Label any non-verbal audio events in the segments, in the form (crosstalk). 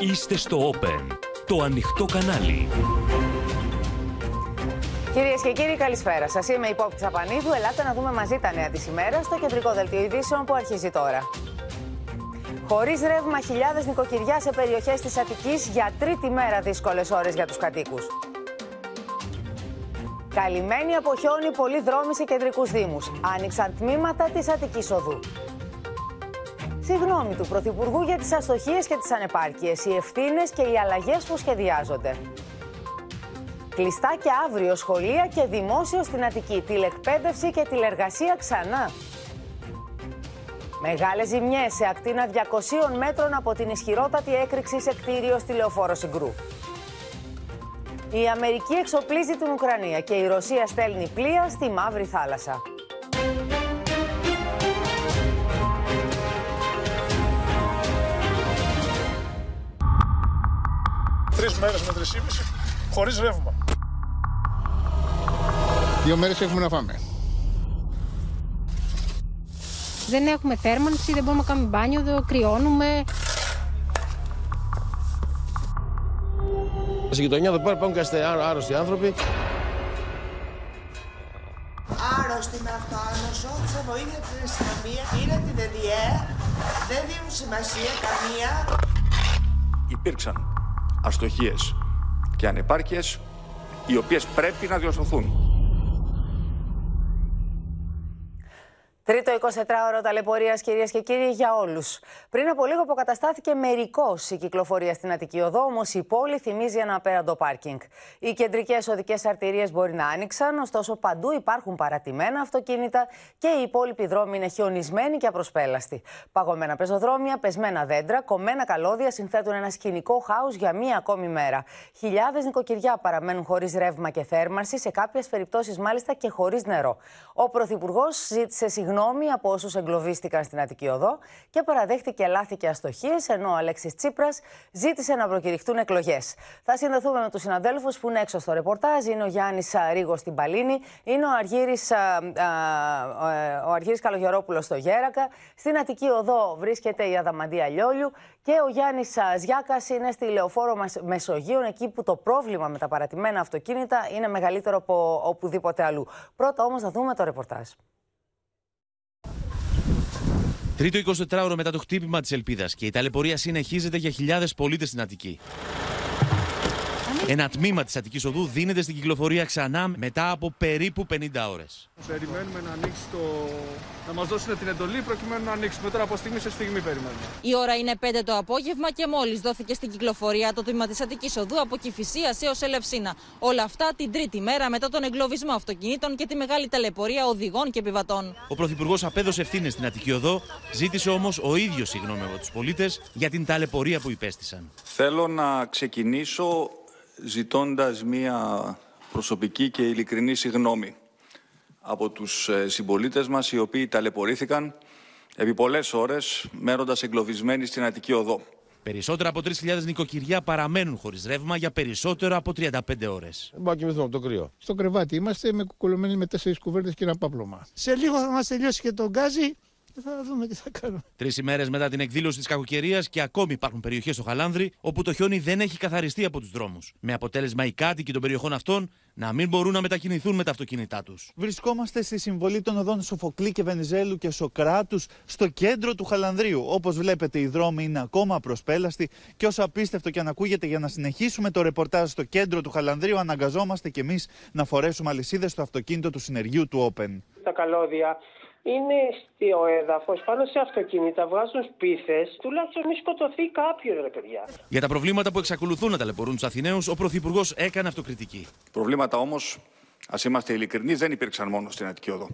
Είστε στο Open, το ανοιχτό κανάλι. Κυρίες και κύριοι, καλησπέρα σας. Είμαι η Πόπη Τσαπανίδου. Ελάτε να δούμε μαζί τα νέα της ημέρα στο κεντρικό δελτίο ειδήσεων που αρχίζει τώρα. Χωρίς ρεύμα, χιλιάδες νοικοκυριά σε περιοχές της Αττικής για τρίτη μέρα δύσκολες ώρες για τους κατοίκους. Καλυμμένοι από χιόνι πολλοί δρόμοι σε κεντρικούς Δήμους. Άνοιξαν τμήματα της Αττικής Οδού. Συγγνώμη του Πρωθυπουργού για τις αστοχίες και τις ανεπάρκειες, οι ευθύνες και οι αλλαγές που σχεδιάζονται. Κλειστά και αύριο σχολεία και δημόσιο στην Αττική. Τηλεκπαίδευση και τηλεργασία ξανά. Μεγάλες ζημιές σε ακτίνα 200 μέτρων από την ισχυρότατη έκρηξη σε κτίριο στη Λεωφόρο Συγκρού. Η Αμερική εξοπλίζει την Ουκρανία και η Ρωσία στέλνει πλοία στη Μαύρη Θάλασσα. Τρεις μέρες με τρισήμιση χωρίς ρεύμα. Δύο μέρες έχουμε να φάμε. Δεν έχουμε θέρμανση, δεν μπορούμε να κάνουμε μπάνιο, δεν κρυώνουμε. Στην γειτονιά εδώ πέρα υπάρχουν και άρρωστοι άνθρωποι. Άρρωστοι με αυτοάνωσο, σε βοήθεια την αστυνομία, είναι την ΕΔΙΕ, δεν δίνουν σημασία καμία. Υπήρξαν αστοχίες και ανεπάρκειες οι οποίες πρέπει να διορθωθούν. Τρίτο 24ωρο ταλαιπωρία, κυρίες και κύριοι, για όλους. Πριν από λίγο αποκαταστάθηκε μερικώ η κυκλοφορία στην Αττική Οδό, όμως η πόλη θυμίζει ένα απέραντο πάρκινγκ. Οι κεντρικές οδικές αρτηρίες μπορεί να άνοιξαν, ωστόσο παντού υπάρχουν παρατημένα αυτοκίνητα και οι υπόλοιποι δρόμοι είναι χιονισμένοι και απροσπέλαστοι. Παγωμένα πεζοδρόμια, πεσμένα δέντρα, κομμένα καλώδια συνθέτουν ένα σκηνικό χάου για μία ακόμη μέρα. Χιλιάδες νοικοκυριά παραμένουν χωρίς ρεύμα και θέρμανση, σε κάποιες περιπτώσεις μάλιστα και χωρίς νερό. Ο Πρωθυπουργός ζήτησε συγγνώμη συγγνώμη από όσους εγκλωβίστηκαν στην Αττική Οδό και παραδέχτηκε λάθη και αστοχίες, ενώ ο Αλέξης Τσίπρας ζήτησε να προκηρυχτούν εκλογές. Θα συνδεθούμε με τους συναδέλφους που είναι έξω στο ρεπορτάζ. Είναι ο Γιάννης Ρίγος στην Παλίνη, είναι ο Αργύρι ο Αργύρης Καλογερόπουλος στο Γέρακα. Στην Αττική Οδό βρίσκεται η Αδαμαντία Λιόλιου και ο Γιάννης Ζιάκας είναι στη Λεωφόρο Μεσογείων, εκεί που το πρόβλημα με τα παρατημένα αυτοκίνητα είναι μεγαλύτερο από οπουδήποτε αλλού. Πρώτα όμως να δούμε το ρεπορτάζ. Τρίτο 24ωρο μετά το χτύπημα της Ελπίδας και η ταλαιπωρία συνεχίζεται για χιλιάδες πολίτες στην Αττική. Ένα τμήμα της Αττικής Οδού δίνεται στην κυκλοφορία ξανά μετά από περίπου 50 ώρες. Περιμένουμε να ανοίξει το. να μας δώσουν την εντολή προκειμένου να ανοίξουμε. Τώρα από στιγμή σε στιγμή περιμένουμε. Η ώρα είναι 5 το απόγευμα και μόλις δόθηκε στην κυκλοφορία το τμήμα της Αττικής Οδού από Κυφυσία έω Ελευσίνα. Όλα αυτά την τρίτη μέρα μετά τον εγκλωβισμό αυτοκινήτων και τη μεγάλη ταλαιπωρία οδηγών και επιβατών. Ο Πρωθυπουργός απέδωσε ευθύνες στην Αττική Οδό, ζήτησε όμως ο ίδιος συγγνώμη από τους πολίτες για την ταλαιπωρία που υπέστησαν. Θέλω να ξεκινήσω ζητώντας μία προσωπική και ειλικρινή συγνώμη από τους ε, συμπολίτες μας οι οποίοι ταλαιπωρήθηκαν επί πολλές ώρες μένοντας εγκλωβισμένοι στην Αττική Οδό. Περισσότερα από 3.000 νοικοκυριά παραμένουν χωρίς ρεύμα για περισσότερο από 35 ώρες. Δεν μπορούμε να κοιμηθούμε από το κρύο. Στο κρεβάτι είμαστε με κουκουλωμένοι με τέσσερις κουβέρτες και ένα πάπλωμα. Σε λίγο θα μας τελειώσει και το γκάζι θα δούμε τι θα κάνουμε. Τρεις ημέρες μετά την εκδήλωση της κακοκαιρίας και ακόμη υπάρχουν περιοχές στο Χαλάνδρη όπου το χιόνι δεν έχει καθαριστεί από τους δρόμους. Με αποτέλεσμα οι κάτοικοι των περιοχών αυτών να μην μπορούν να μετακινηθούν με τα αυτοκίνητά τους. Βρισκόμαστε στη συμβολή των οδών Σοφοκλή και Βενιζέλου και Σοκράτους στο κέντρο του Χαλανδρίου. Όπως βλέπετε, οι δρόμοι είναι ακόμα προσπέλαστοι και όσο απίστευτο και αν ακούγεται για να συνεχίσουμε το ρεπορτάζ στο κέντρο του Χαλανδρίου, αναγκαζόμαστε κι εμείς να φορέσουμε αλυσίδες στο αυτοκίνητο του συνεργείου του Open. Τα καλώδια είναι στο έδαφος, πάνω σε αυτοκίνητα, βγάζουν σπίθες. Τουλάχιστον μη σκοτωθεί κάποιος, ρε παιδιά. Για τα προβλήματα που εξακολουθούν να ταλαιπωρούν τους Αθηναίους, ο Πρωθυπουργός έκανε αυτοκριτική. Προβλήματα όμως, ας είμαστε ειλικρινείς, δεν υπήρξαν μόνο στην Αττική Οδό.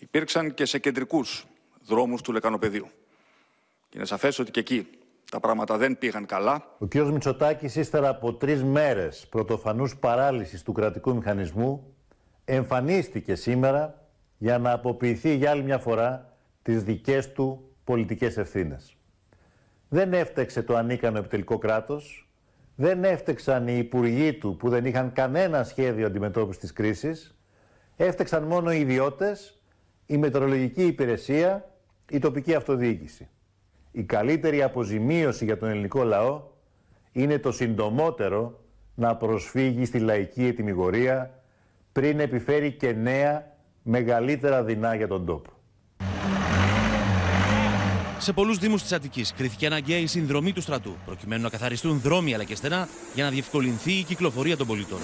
Υπήρξαν και σε κεντρικούς δρόμους του Λεκανοπεδίου. Και είναι σαφές ότι και εκεί τα πράγματα δεν πήγαν καλά. Ο κ. Μητσοτάκης, ύστερα από τρεις μέρες πρωτοφανούς παράλυσης του κρατικού μηχανισμού, εμφανίστηκε σήμερα για να αποποιηθεί για άλλη μια φορά τις δικές του πολιτικές ευθύνες. Δεν έφταιξε το ανίκανο επιτελικό κράτος, δεν έφταξαν οι υπουργοί του που δεν είχαν κανένα σχέδιο αντιμετώπισης της κρίσης, έφταξαν μόνο οι ιδιώτες, η μετεωρολογική υπηρεσία, η τοπική αυτοδιοίκηση. η καλύτερη αποζημίωση για τον ελληνικό λαό είναι το συντομότερο να προσφύγει στη λαϊκή ετοιμιγορία πριν επιφέρει και νέα μεγαλύτερα δεινά για τον τόπο. Σε πολλούς Δήμους της Αττικής κρίθηκε αναγκαία η συνδρομή του στρατού, προκειμένου να καθαριστούν δρόμοι αλλά και στενά για να διευκολυνθεί η κυκλοφορία των πολιτών.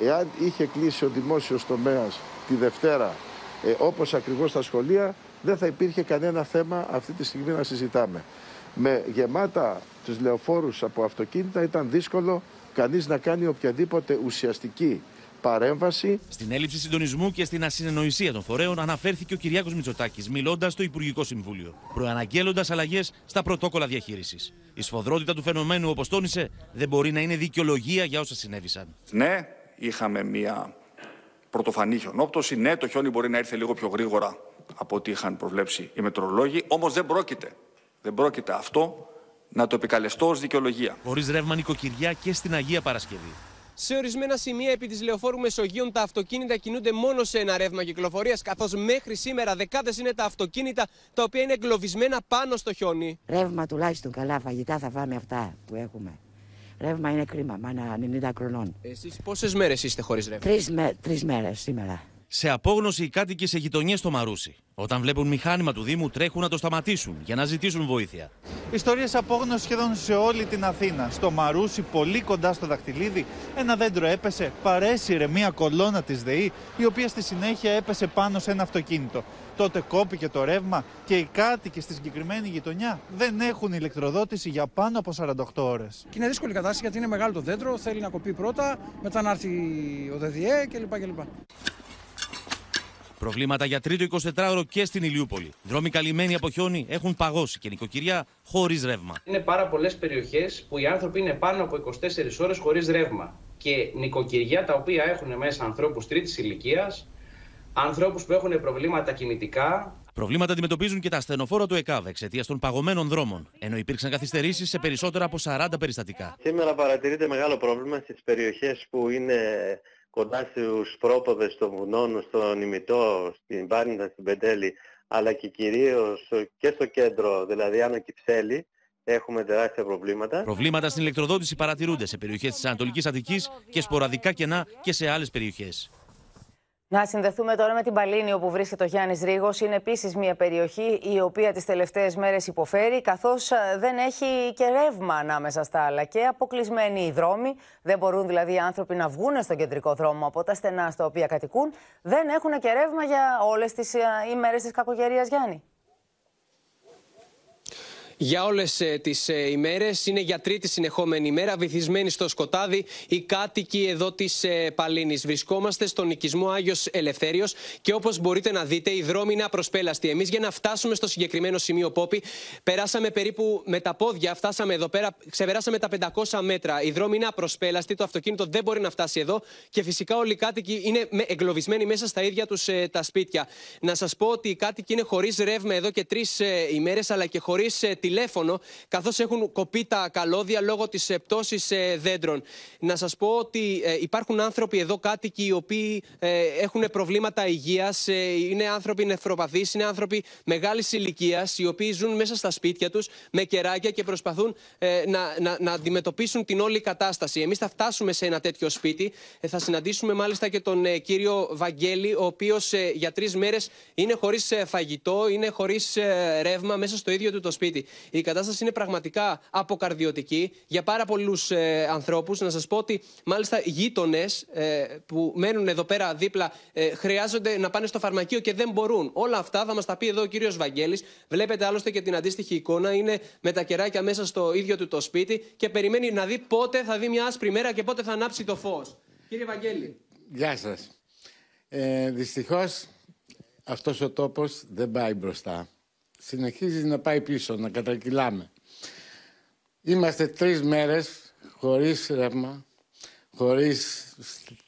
Εάν είχε κλείσει ο δημόσιος τομέας τη Δευτέρα, ε, όπως ακριβώς στα σχολεία, δεν θα υπήρχε κανένα θέμα αυτή τη στιγμή να συζητάμε. Με γεμάτα τους λεωφόρους από αυτοκίνητα ήταν δύσκολο κανείς να κάνει οποιαδήποτε ουσιαστική παρέμβαση. Στην έλλειψη συντονισμού και στην ασυνεννοησία των φορέων αναφέρθηκε ο Κυριάκος Μητσοτάκης μιλώντας στο Υπουργικό Συμβούλιο, προαναγγέλλοντας αλλαγές στα πρωτόκολλα διαχείρισης. Η σφοδρότητα του φαινομένου, όπως τόνισε, δεν μπορεί να είναι δικαιολογία για όσα συνέβησαν. Ναι, είχαμε μία πρωτοφανή χιονόπτωση. Ναι, το χιόνι μπορεί να ήρθε λίγο πιο γρήγορα από ό,τι είχαν προβλέψει οι μετρολόγοι. Όμως δεν πρόκειται, δεν πρόκειται αυτό να το επικαλεστώ ως δικαιολογία. Χωρίς ρεύμα νοικοκυριά και στην Αγία Παρασκευή. Σε ορισμένα σημεία επί της λεωφόρου Μεσογείων τα αυτοκίνητα κινούνται μόνο σε ένα ρεύμα κυκλοφορίας, καθώς μέχρι σήμερα δεκάδες είναι τα αυτοκίνητα τα οποία είναι εγκλωβισμένα πάνω στο χιόνι. Ρεύμα τουλάχιστον καλά φαγητά θα φάμε αυτά που έχουμε. Ρεύμα είναι κρίμα, μάνα 90 χρονών. Εσείς πόσες μέρες είστε χωρίς ρεύμα, Τρεις με, τρεις μέρες σήμερα. Σε απόγνωση οι κάτοικοι σε γειτονιές στο Μαρούσι. Όταν βλέπουν μηχάνημα του Δήμου, τρέχουν να το σταματήσουν για να ζητήσουν βοήθεια. Ιστορίες απόγνωσης σχεδόν σε όλη την Αθήνα. Στο Μαρούσι, πολύ κοντά στο δαχτυλίδι, ένα δέντρο έπεσε, παρέσυρε μία κολόνα της ΔΕΗ, η οποία στη συνέχεια έπεσε πάνω σε ένα αυτοκίνητο. Τότε κόπηκε το ρεύμα και οι κάτοικοι στη συγκεκριμένη γειτονιά δεν έχουν ηλεκτροδότηση για πάνω από 48 ώρες. Και είναι δύσκολη κατάσταση γιατί είναι μεγάλο το δέντρο, θέλει να κοπεί πρώτα, μετά να έρθει ο ΔΔΕ κλπ. κλπ. Προβλήματα για τρίτο 24ωρο και στην Ηλιούπολη. Δρόμοι καλυμμένοι από χιόνι έχουν παγώσει και νοικοκυριά χωρίς ρεύμα. Είναι πάρα πολλές περιοχές που οι άνθρωποι είναι πάνω από 24 ώρες χωρίς ρεύμα. Και νοικοκυριά τα οποία έχουν μέσα ανθρώπους τρίτης ηλικίας, ανθρώπους που έχουν προβλήματα κινητικά. Προβλήματα αντιμετωπίζουν και τα ασθενοφόρα του ΕΚΑΒ εξαιτίας των παγωμένων δρόμων, ενώ υπήρξαν καθυστερήσεις σε περισσότερα από 40 περιστατικά. Σήμερα παρατηρείται μεγάλο πρόβλημα στις περιοχές που είναι κοντά στους πρόποδες των βουνών, στον Ημιτό, στην Πάρνητα, στην Πεντέλη, αλλά και κυρίως και στο κέντρο, δηλαδή Άνω Κυψέλη, έχουμε τεράστια προβλήματα. Προβλήματα στην ηλεκτροδότηση παρατηρούνται σε περιοχές της Ανατολικής Αττικής και σποραδικά κενά και σε άλλες περιοχές. Να συνδεθούμε τώρα με την Παλίνη, όπου βρίσκεται ο Γιάννης Ρίγο. Είναι επίσης μια περιοχή η οποία τις τελευταίες μέρες υποφέρει, καθώς δεν έχει και ρεύμα ανάμεσα στα άλλα και αποκλεισμένοι οι δρόμοι. Δεν μπορούν δηλαδή οι άνθρωποι να βγουν στον κεντρικό δρόμο από τα στενά στα οποία κατοικούν. Δεν έχουν και ρεύμα για όλες τις ημέρες της κακογερίας, Γιάννη για όλες τις ε, ημέρες. Είναι για τρίτη συνεχόμενη ημέρα, βυθισμένοι στο σκοτάδι οι κάτοικοι εδώ της ε, Παλίνης. Βρισκόμαστε στον οικισμό Άγιος Ελευθέριος και όπως μπορείτε να δείτε, οι δρόμοι είναι απροσπέλαστοι. Εμείς για να φτάσουμε στο συγκεκριμένο σημείο Πόπη, περάσαμε περίπου με τα πόδια, φτάσαμε εδώ πέρα, ξεπεράσαμε τα 500 μέτρα. Οι δρόμοι είναι απροσπέλαστοι, το αυτοκίνητο δεν μπορεί να φτάσει εδώ και φυσικά όλοι οι κάτοικοι είναι εγκλωβισμένοι μέσα στα ίδια τους ε, τα σπίτια. Να σας πω ότι οι κάτοικοι είναι χωρίς ρεύμα εδώ και τρεις ε, ημέρες, αλλά και χωρίς ε, τηλέφωνο, καθώς έχουν κοπεί τα καλώδια λόγω της ε, πτώσης ε, δέντρων. Να σας πω ότι ε, υπάρχουν άνθρωποι εδώ κάτοικοι οι οποίοι έχουν προβλήματα υγείας, είναι άνθρωποι νεφροπαθείς, είναι άνθρωποι μεγάλης ηλικίας, οι οποίοι ζουν μέσα στα σπίτια τους με κεράκια και προσπαθούν να, να, να αντιμετωπίσουν την όλη κατάσταση. Εμείς θα φτάσουμε σε ένα τέτοιο σπίτι. Θα συναντήσουμε μάλιστα και τον κύριο Βαγγέλη, ο οποίος για τρεις μέρες είναι χωρίς φαγητό, είναι χωρίς ρεύμα μέσα στο ίδιο του το σπίτι. Η κατάσταση είναι πραγματικά αποκαρδιωτική για πάρα πολλούς ε, ανθρώπους. Να σας πω ότι μάλιστα γείτονες ε, που μένουν εδώ πέρα δίπλα ε, χρειάζονται να πάνε στο φαρμακείο και δεν μπορούν. Όλα αυτά θα μας τα πει εδώ ο κύριος Βαγγέλης. Βλέπετε άλλωστε και την αντίστοιχη εικόνα. Είναι με τα κεράκια μέσα στο ίδιο του το σπίτι και περιμένει να δει πότε θα δει μια άσπρη μέρα και πότε θα ανάψει το φως. Κύριε Βαγγέλη. Γεια σας. Ε, Δυστυχώς αυτός ο τόπος δεν πάει μπροστά συνεχίζεις να πάει πίσω, να κατακυλάμε. Είμαστε τρεις μέρες χωρίς ρεύμα, χωρίς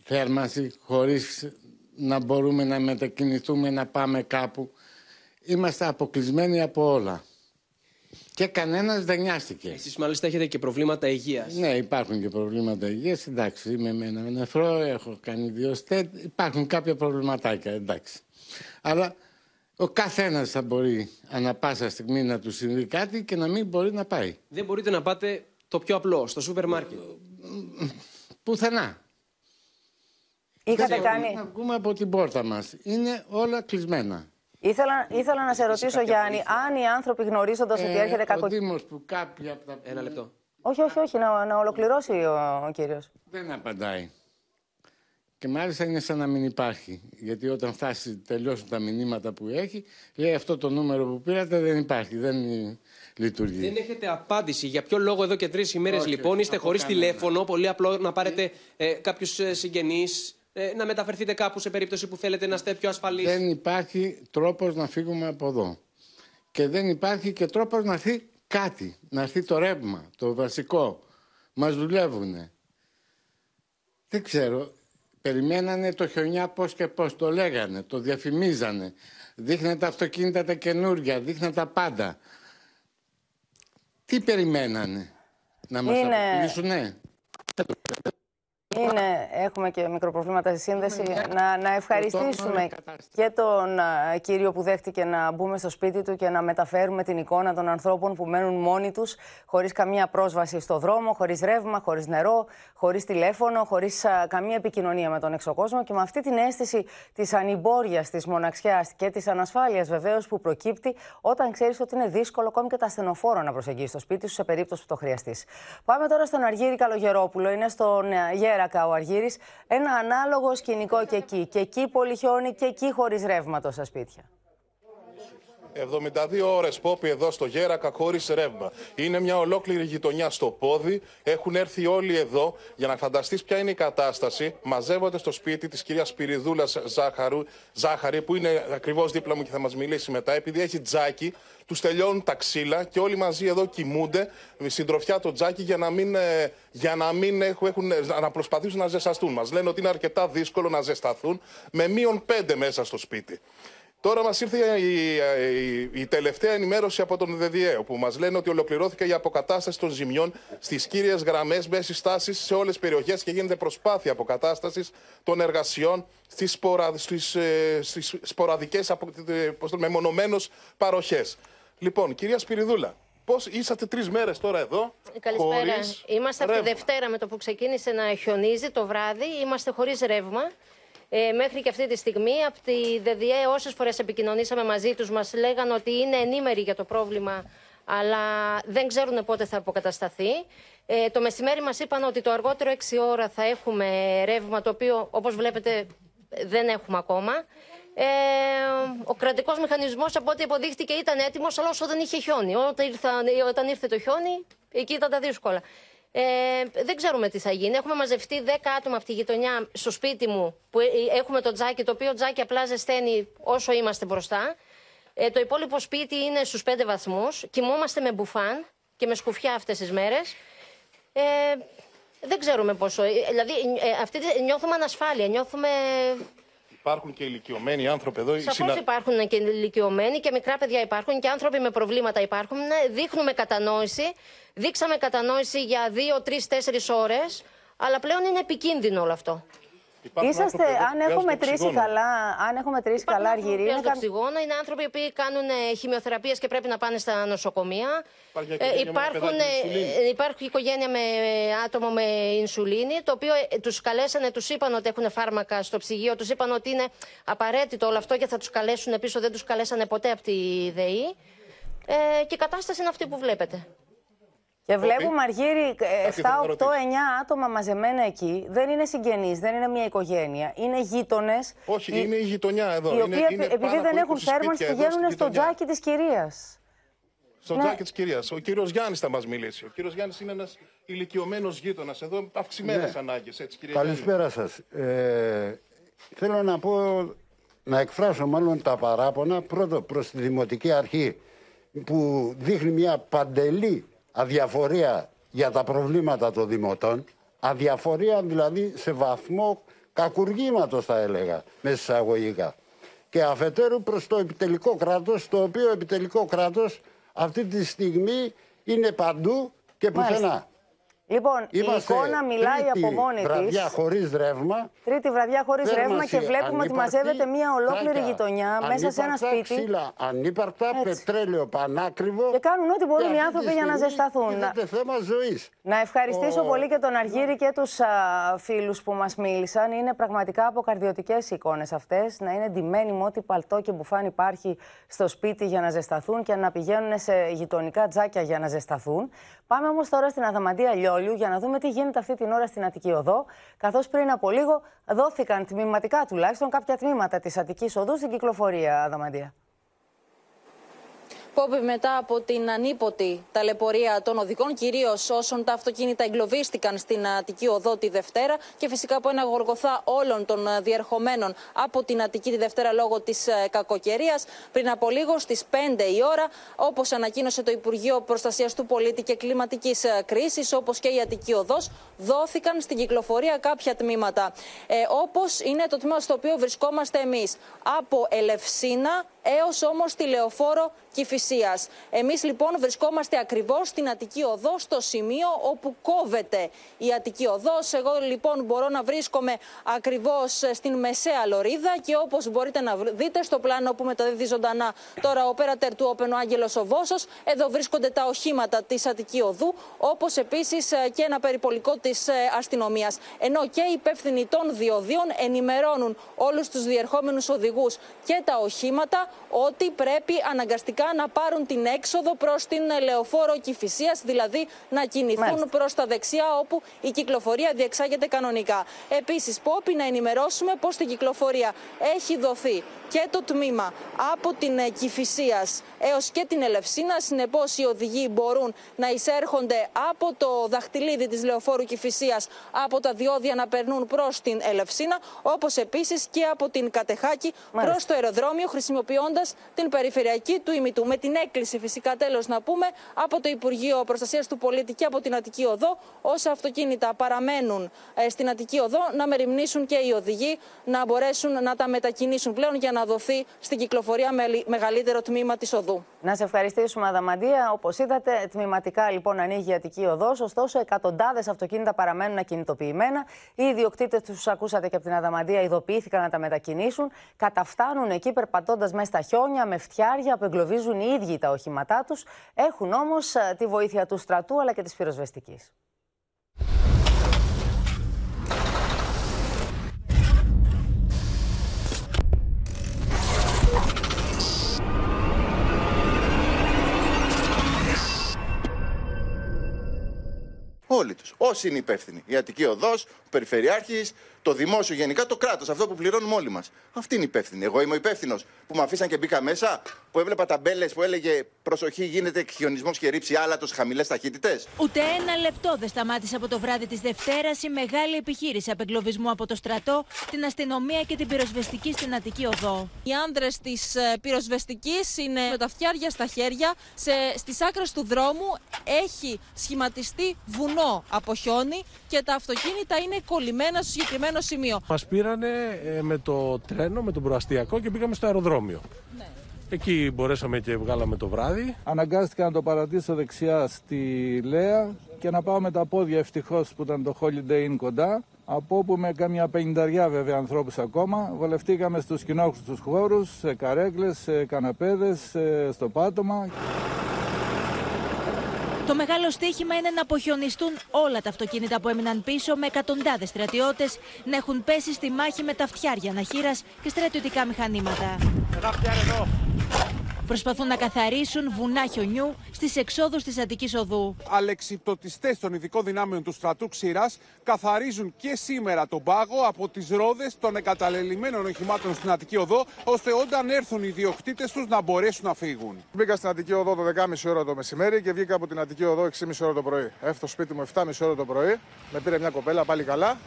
θέρμανση, χωρίς να μπορούμε να μετακινηθούμε, να πάμε κάπου. Είμαστε αποκλεισμένοι από όλα. Και κανένας δεν νοιάστηκε. Εσείς μάλιστα έχετε και προβλήματα υγείας. Ναι, υπάρχουν και προβλήματα υγείας. Εντάξει, είμαι με ένα νεφρό, έχω κάνει δύο στέτ. Υπάρχουν κάποια προβληματάκια, εντάξει. Αλλά Ο καθένας θα μπορεί ανα πάσα στιγμή να του συμβεί κάτι και να μην μπορεί να πάει. Δεν μπορείτε να πάτε το πιο απλό, στο σούπερ μάρκετ. Πουθενά. Είχατε Δεν κάνει. μπορούμε Να βγούμε από την πόρτα μας. Είναι όλα κλεισμένα. Ήθελα, ήθελα να σε ρωτήσω, Γιάννη, αν οι άνθρωποι γνωρίζοντας ότι Ε, έρχεται Ο κακο... Δήμος που κάποια από τα... Ένα λεπτό. Όχι, όχι, όχι, να, να ολοκληρώσει ο, ο κύριος. Δεν απαντάει. Και μάλιστα είναι σαν να μην υπάρχει. Γιατί όταν φτάσει, τελειώσουν τα μηνύματα που έχει, λέει αυτό το νούμερο που πήρατε δεν υπάρχει, δεν λειτουργεί. Δεν έχετε απάντηση. Για ποιο λόγο εδώ και τρεις ημέρες Όχι, λοιπόν είστε από χωρίς κανένα. τηλέφωνο. Πολύ απλό να πάρετε ε, κάποιους συγγενείς, ε, να μεταφερθείτε κάπου σε περίπτωση που θέλετε να είστε πιο ασφαλείς. Δεν υπάρχει τρόπος να φύγουμε από εδώ. Και δεν υπάρχει και τρόπος να έρθει κάτι. Να έρθει το ρεύμα, το βασικό. Μας δουλεύουνε. Δεν ξέρω. Περιμένανε το χιονιά πώς και πώς. Το λέγανε, το διαφημίζανε. Δείχνανε τα αυτοκίνητα τα καινούργια, δείχνανε τα πάντα. Τι περιμένανε. Να μας Είναι- αποκλείσουνε. Είναι, έχουμε και μικροπροβλήματα στη σύνδεση. Να, να ευχαριστήσουμε Πρωτόγνωρη και τον α, κύριο που δέχτηκε να μπούμε στο σπίτι του και να μεταφέρουμε την εικόνα των ανθρώπων που μένουν μόνοι τους, χωρίς καμία πρόσβαση στο δρόμο, χωρίς ρεύμα, χωρίς νερό, χωρίς τηλέφωνο, χωρίς α, καμία επικοινωνία με τον έξω κόσμο και με αυτή την αίσθηση της ανυμπόριας, της μοναξιάς και της ανασφάλειας βεβαίως που προκύπτει όταν ξέρεις ότι είναι δύσκολο ακόμη και τα ασθενοφόρο να προσεγγίσεις το σπίτι σου σε περίπτωση που το χρειαστείς. Πάμε τώρα στον Αργύρη Καλογερόπουλο. Είναι στον ε, Γέρακα ο Αργύρης. Ένα ανάλογο σκηνικό και εκεί. Και εκεί πολύ χιόνι και εκεί χωρίς ρεύματο στα σπίτια. 72 ώρες πόπι εδώ στο Γέρακα χωρίς ρεύμα. Είναι μια ολόκληρη γειτονιά στο πόδι. Έχουν έρθει όλοι εδώ για να φανταστείς ποια είναι η κατάσταση. Μαζεύονται στο σπίτι της κυρίας Σπυριδούλας Ζάχαρου, Ζάχαρη που είναι ακριβώς δίπλα μου και θα μας μιλήσει μετά. Επειδή έχει τζάκι, τους τελειώνουν τα ξύλα και όλοι μαζί εδώ κοιμούνται με συντροφιά το τζάκι για να μην, ε, για να μην έχουν, έχουν, να προσπαθήσουν να ζεσταστούν. Μας λένε ότι είναι αρκετά δύσκολο να ζεσταθούν με μείον πέντε μέσα στο σπίτι. Τώρα μας ήρθε η, η, η τελευταία ενημέρωση από τον ΔΔΕ, όπου μας λένε ότι ολοκληρώθηκε η αποκατάσταση των ζημιών στις κύριες γραμμές με συστάσεις σε όλες τις περιοχές και γίνεται προσπάθεια αποκατάστασης των εργασιών στις, σπορα, στις, ε, στις σποραδικές, απο, ε, πώς το λέμε, μεμονωμένως παροχές. Λοιπόν, κυρία Σπυριδούλα, πώς είσατε τρεις μέρες τώρα εδώ, Καλησπέρα. χωρίς Είμαστε από τη ρεύμα; Δευτέρα με το που ξεκίνησε να χιονίζει το βράδυ. Είμαστε χωρίς ρεύμα. Ε, μέχρι και αυτή τη στιγμή, από τη ΔΔΕ, όσες φορές επικοινωνήσαμε μαζί τους, μας λέγαν ότι είναι ενήμεροι για το πρόβλημα, αλλά δεν ξέρουν πότε θα αποκατασταθεί. Ε, το μεσημέρι μας είπαν ότι το αργότερο 6 ώρα θα έχουμε ρεύμα, το οποίο, όπως βλέπετε, δεν έχουμε ακόμα. Ε, ο κρατικός μηχανισμός, από ό,τι αποδείχτηκε, ήταν έτοιμος, αλλά όσο δεν είχε χιόνι. Όταν, ήρθαν, όταν ήρθε το χιόνι, εκεί ήταν τα δύσκολα. Ε, δεν ξέρουμε τι θα γίνει. Έχουμε μαζευτεί 10 άτομα από τη γειτονιά στο σπίτι μου που ε, έχουμε το τζάκι, το οποίο τζάκι απλά ζεσταίνει όσο είμαστε μπροστά. Ε, το υπόλοιπο σπίτι είναι στους 5 βαθμούς. Κοιμόμαστε με μπουφάν και με σκουφιά αυτές τις μέρες. Ε, δεν ξέρουμε πόσο. ε, Δηλαδή, ε, αυτή, τη- νιώθουμε ανασφάλεια, νιώθουμε Υπάρχουν και ηλικιωμένοι άνθρωποι εδώ. οι Σαφώς συνα- υπάρχουν και ηλικιωμένοι και μικρά παιδιά υπάρχουν και άνθρωποι με προβλήματα υπάρχουν. Ναι, Δείχνουμε κατανόηση. Δείξαμε κατανόηση για δύο, τρεις, τέσσερις ώρες. Αλλά πλέον είναι επικίνδυνο όλο αυτό. Είσαστε, αν έχω μετρήσει καλά, αν έχω μετρήσει καλά, Αργύρη, είναι Χρειάζονται κα- οξυγόνα. Είναι άνθρωποι που κάνουν ε, χημειοθεραπείες και πρέπει να πάνε στα νοσοκομεία. Υπάρχει Ε, οικογένεια με υπάρχουν, παιδάκι με ινσουλίνη. ε, υπάρχει οικογένεια με ε, άτομο με ινσουλίνη, το οποίο ε, τους καλέσανε, τους είπαν ότι έχουν φάρμακα στο ψυγείο, τους είπαν ότι είναι απαραίτητο όλο αυτό και θα τους καλέσουν πίσω, δεν τους καλέσανε ποτέ από τη ΔΕΗ. Ε, και η κατάσταση είναι αυτή που βλέπετε. Και βλέπουμε, Αργύρι, Κάτι θέλω να 7, 8, 9 άτομα μαζεμένα εκεί. Δεν είναι συγγενείς, δεν είναι μια οικογένεια. Είναι γείτονες. Όχι, είναι η γειτονιά εδώ. Οι Είναι- οποίοι, είναι επειδή πάνω δεν από έχουν 20 σπίτια θέρμανση, εδώ πηγαίνουν στη στο γειτονιά. τζάκι της κυρίας. Στο Ναι. τζάκι της κυρίας. Ο κύριος Γιάννης θα μας μιλήσει. Ο κύριος Γιάννης είναι ένας ηλικιωμένος γείτονας εδώ, αυξημένες Ναι. ανάγκες. Έτσι, κύριε Καλησπέρα σας. Ε, θέλω να πω, να εκφράσω μάλλον τα παράπονα πρώτο προς τη Δημοτική Αρχή που δείχνει μια παντελή αδιαφορία για τα προβλήματα των δημοτών. Αδιαφορία δηλαδή σε βαθμό κακουργήματος θα έλεγα μέσα εισαγωγικά. Και αφετέρου προς το επιτελικό κράτος, το οποίο επιτελικό κράτος αυτή τη στιγμή είναι παντού και Μάλιστα. πουθενά. Λοιπόν, Είμαστε η εικόνα μιλάει τρίτη από μόνη βραδιά της. χωρίς ρεύμα. Τρίτη βραδιά χωρίς ρεύμα Θέρμανση και βλέπουμε ότι ανύπαρκτη, μαζεύεται μια ολόκληρη τζάκια γειτονιά μέσα σε ένα ανύπαρκτα, σπίτι. Ξύλα ανύπαρκτα, Έτσι. πετρέλαιο πανάκριβο. Και κάνουν ό,τι μπορούν Και οι αυτή άνθρωποι τη για να στιγμή ζεσταθούν. Είναι θέμα ζωής. Να ευχαριστήσω Ο- πολύ και τον Αργύρη και τους φίλου φίλους που μας μίλησαν. Είναι πραγματικά αποκαρδιωτικές οι εικόνες αυτές. Να είναι ντυμένοι με ό,τι παλτό και μπουφάν υπάρχει στο σπίτι για να ζεσταθούν και να πηγαίνουν σε γειτονικά τζάκια για να ζεσταθούν. Πάμε όμως τώρα στην Αδαμαντία Λιόλιου για να δούμε τι γίνεται αυτή την ώρα στην Αττική Οδό. Καθώς πριν από λίγο δόθηκαν τμηματικά τουλάχιστον κάποια τμήματα της Αττικής Οδού στην κυκλοφορία, Αδαμαντία. Πόπη μετά από την ανίποτη ταλαιπωρία των οδηγών, κυρίως όσων τα αυτοκίνητα εγκλωβίστηκαν στην Αττική Οδό τη Δευτέρα και φυσικά από ένα γοργοθά όλων των ε, διερχομένων από την Αττική τη Δευτέρα λόγω της κακοκαιρίας. Πριν από λίγο στις 5 η ώρα, όπως ανακοίνωσε το Υπουργείο Προστασίας του Πολίτη και Κλιματικής Κρίσης, όπως και η Αττική Οδός, δόθηκαν στην κυκλοφορία κάποια τμήματα. Ε, όπως είναι το τμήμα στο οποίο βρισκόμαστε εμείς. Από Ελευσίνα έως όμως τη Λεωφόρο Κηφισίας. Εμείς λοιπόν βρισκόμαστε ακριβώς στην Αττική Οδό, στο σημείο όπου κόβεται η Αττική Οδός. Εγώ λοιπόν μπορώ να βρίσκομαι ακριβώς στην μεσαία λωρίδα και όπως μπορείτε να δείτε στο πλάνο που μεταδίδει ζωντανά τώρα ο πέρατερ του Όπεν ο Άγγελος ο Βόσος, εδώ βρίσκονται τα οχήματα της Αττική Οδού, όπως επίσης ε, και ένα περιπολικό της ε, αστυνομίας. Ενώ και οι υπεύθυνοι των διοδίων ενημερώνουν όλους τους διερχόμενους οδηγούς και τα οχήματα ότι πρέπει αναγκαστικά να πάρουν την έξοδο προς την λεωφόρο Κηφισίας, δηλαδή να κινηθούν Μάλιστα. προς τα δεξιά όπου η κυκλοφορία διεξάγεται κανονικά. Επίσης, πρέπει να ενημερώσουμε πως την κυκλοφορία έχει δοθεί και το τμήμα από την ε, Κηφισίας έως και την Ελευσίνα. Συνεπώς οι οδηγοί μπορούν να εισέρχονται από το δαχτυλίδι της λεωφόρου Κηφισίας από τα διόδια να περνούν προς την Ελευσίνα, όπως επίσης και από την Κατεχάκη Μάλιστα. προς το αεροδρόμιο χρησιμοποιώντας την περιφερειακή του ημιτού. Με την έκκληση φυσικά τέλος να πούμε από το Υπουργείο Προστασίας του Πολίτη και από την Αττική Οδό όσα αυτοκίνητα παραμένουν ε, στην Αττική Οδό να μεριμνήσουν και οι οδηγοί να μπορέσουν να τα μετακινήσουν πλέον για να δοθεί στην κυκλοφορία με μεγαλύτερο τμήμα της οδού. Να σε ευχαριστήσουμε, Αδαμαντία. Όπως είδατε, τμηματικά λοιπόν ανοίγει η Αττική Οδό. Ωστόσο, εκατοντάδες αυτοκίνητα παραμένουν ακινητοποιημένα. Οι ιδιοκτήτες τους, ακούσατε και από την Αδαμαντία, ειδοποιήθηκαν να τα μετακινήσουν. Καταφτάνουν εκεί περπατώντας μέσα στα χιόνια, με φτιάρια που εγκλωβίζουν οι ίδιοι τα οχήματά τους. Έχουν όμως τη βοήθεια του στρατού αλλά και της πυροσβεστικής. Όλοι τους. Όσοι είναι υπεύθυνοι. Η Αττική Οδός, ο Περιφερειάρχης, το δημόσιο γενικά, το κράτος. Αυτό που πληρώνουμε όλοι μας. Αυτή είναι υπεύθυνη. Εγώ είμαι ο υπεύθυνος που με αφήσαν και μπήκα μέσα, που έβλεπα ταμπέλες που έλεγε Προσοχή, γίνεται χιονισμός και ρήψη άλατος χαμηλές ταχύτητες. Ούτε ένα λεπτό δεν σταμάτησε από το βράδυ της Δευτέρας η μεγάλη επιχείρηση απεγκλωβισμού από το στρατό, την αστυνομία και την πυροσβεστική στην Αττική Οδό. Οι άνδρες της πυροσβεστικής είναι με τα φτιάρια στα χέρια. Σε, στις άκρες του δρόμου έχει σχηματιστεί βουνό από χιόνι και τα αυτοκίνητα είναι κολλημένα στο συγκεκριμένο σημείο. Μας πήρανε ε, με το τρένο, με τον προαστιακό και πήγαμε στο αεροδρόμιο. Εκεί μπορέσαμε και βγάλαμε το βράδυ. Αναγκάστηκα να το παρατήσω δεξιά στη Λέα και να πάω με τα πόδια ευτυχώς που ήταν το Holiday Inn κοντά. Από όπου με κάμια πενηνταριά βέβαια ανθρώπους ακόμα βολευτήκαμε στους κοινόχρηστους χώρους, σε καρέκλες, σε καναπέδες, σε- στο πάτωμα. Το μεγάλο στοίχημα είναι να αποχιονιστούν όλα τα αυτοκίνητα που έμειναν πίσω με εκατοντάδες στρατιώτες να έχουν πέσει στη μάχη με τα φτιάρια αναχείρα και στρατιωτικά μηχανήματα. Προσπαθούν να καθαρίσουν βουνά χιονιού στις εξόδους της Αττικής Οδού. Αλεξιπτωτιστές των ειδικών δυνάμεων του στρατού Ξηράς καθαρίζουν και σήμερα τον πάγο από τις ρόδες των εγκαταλελειμμένων οχημάτων στην Αττική Οδό, ώστε όταν έρθουν οι ιδιοκτήτες τους να μπορέσουν να φύγουν. Μπήκα στην Αττική Οδό το 10.30 ώρα το μεσημέρι και βγήκα από την Αττική Οδό 6.30 ώρα το πρωί. Έφτασα στο σπίτι μου 7.30 ώρα το πρωί. Με πήρε μια κοπέλα πάλι καλά.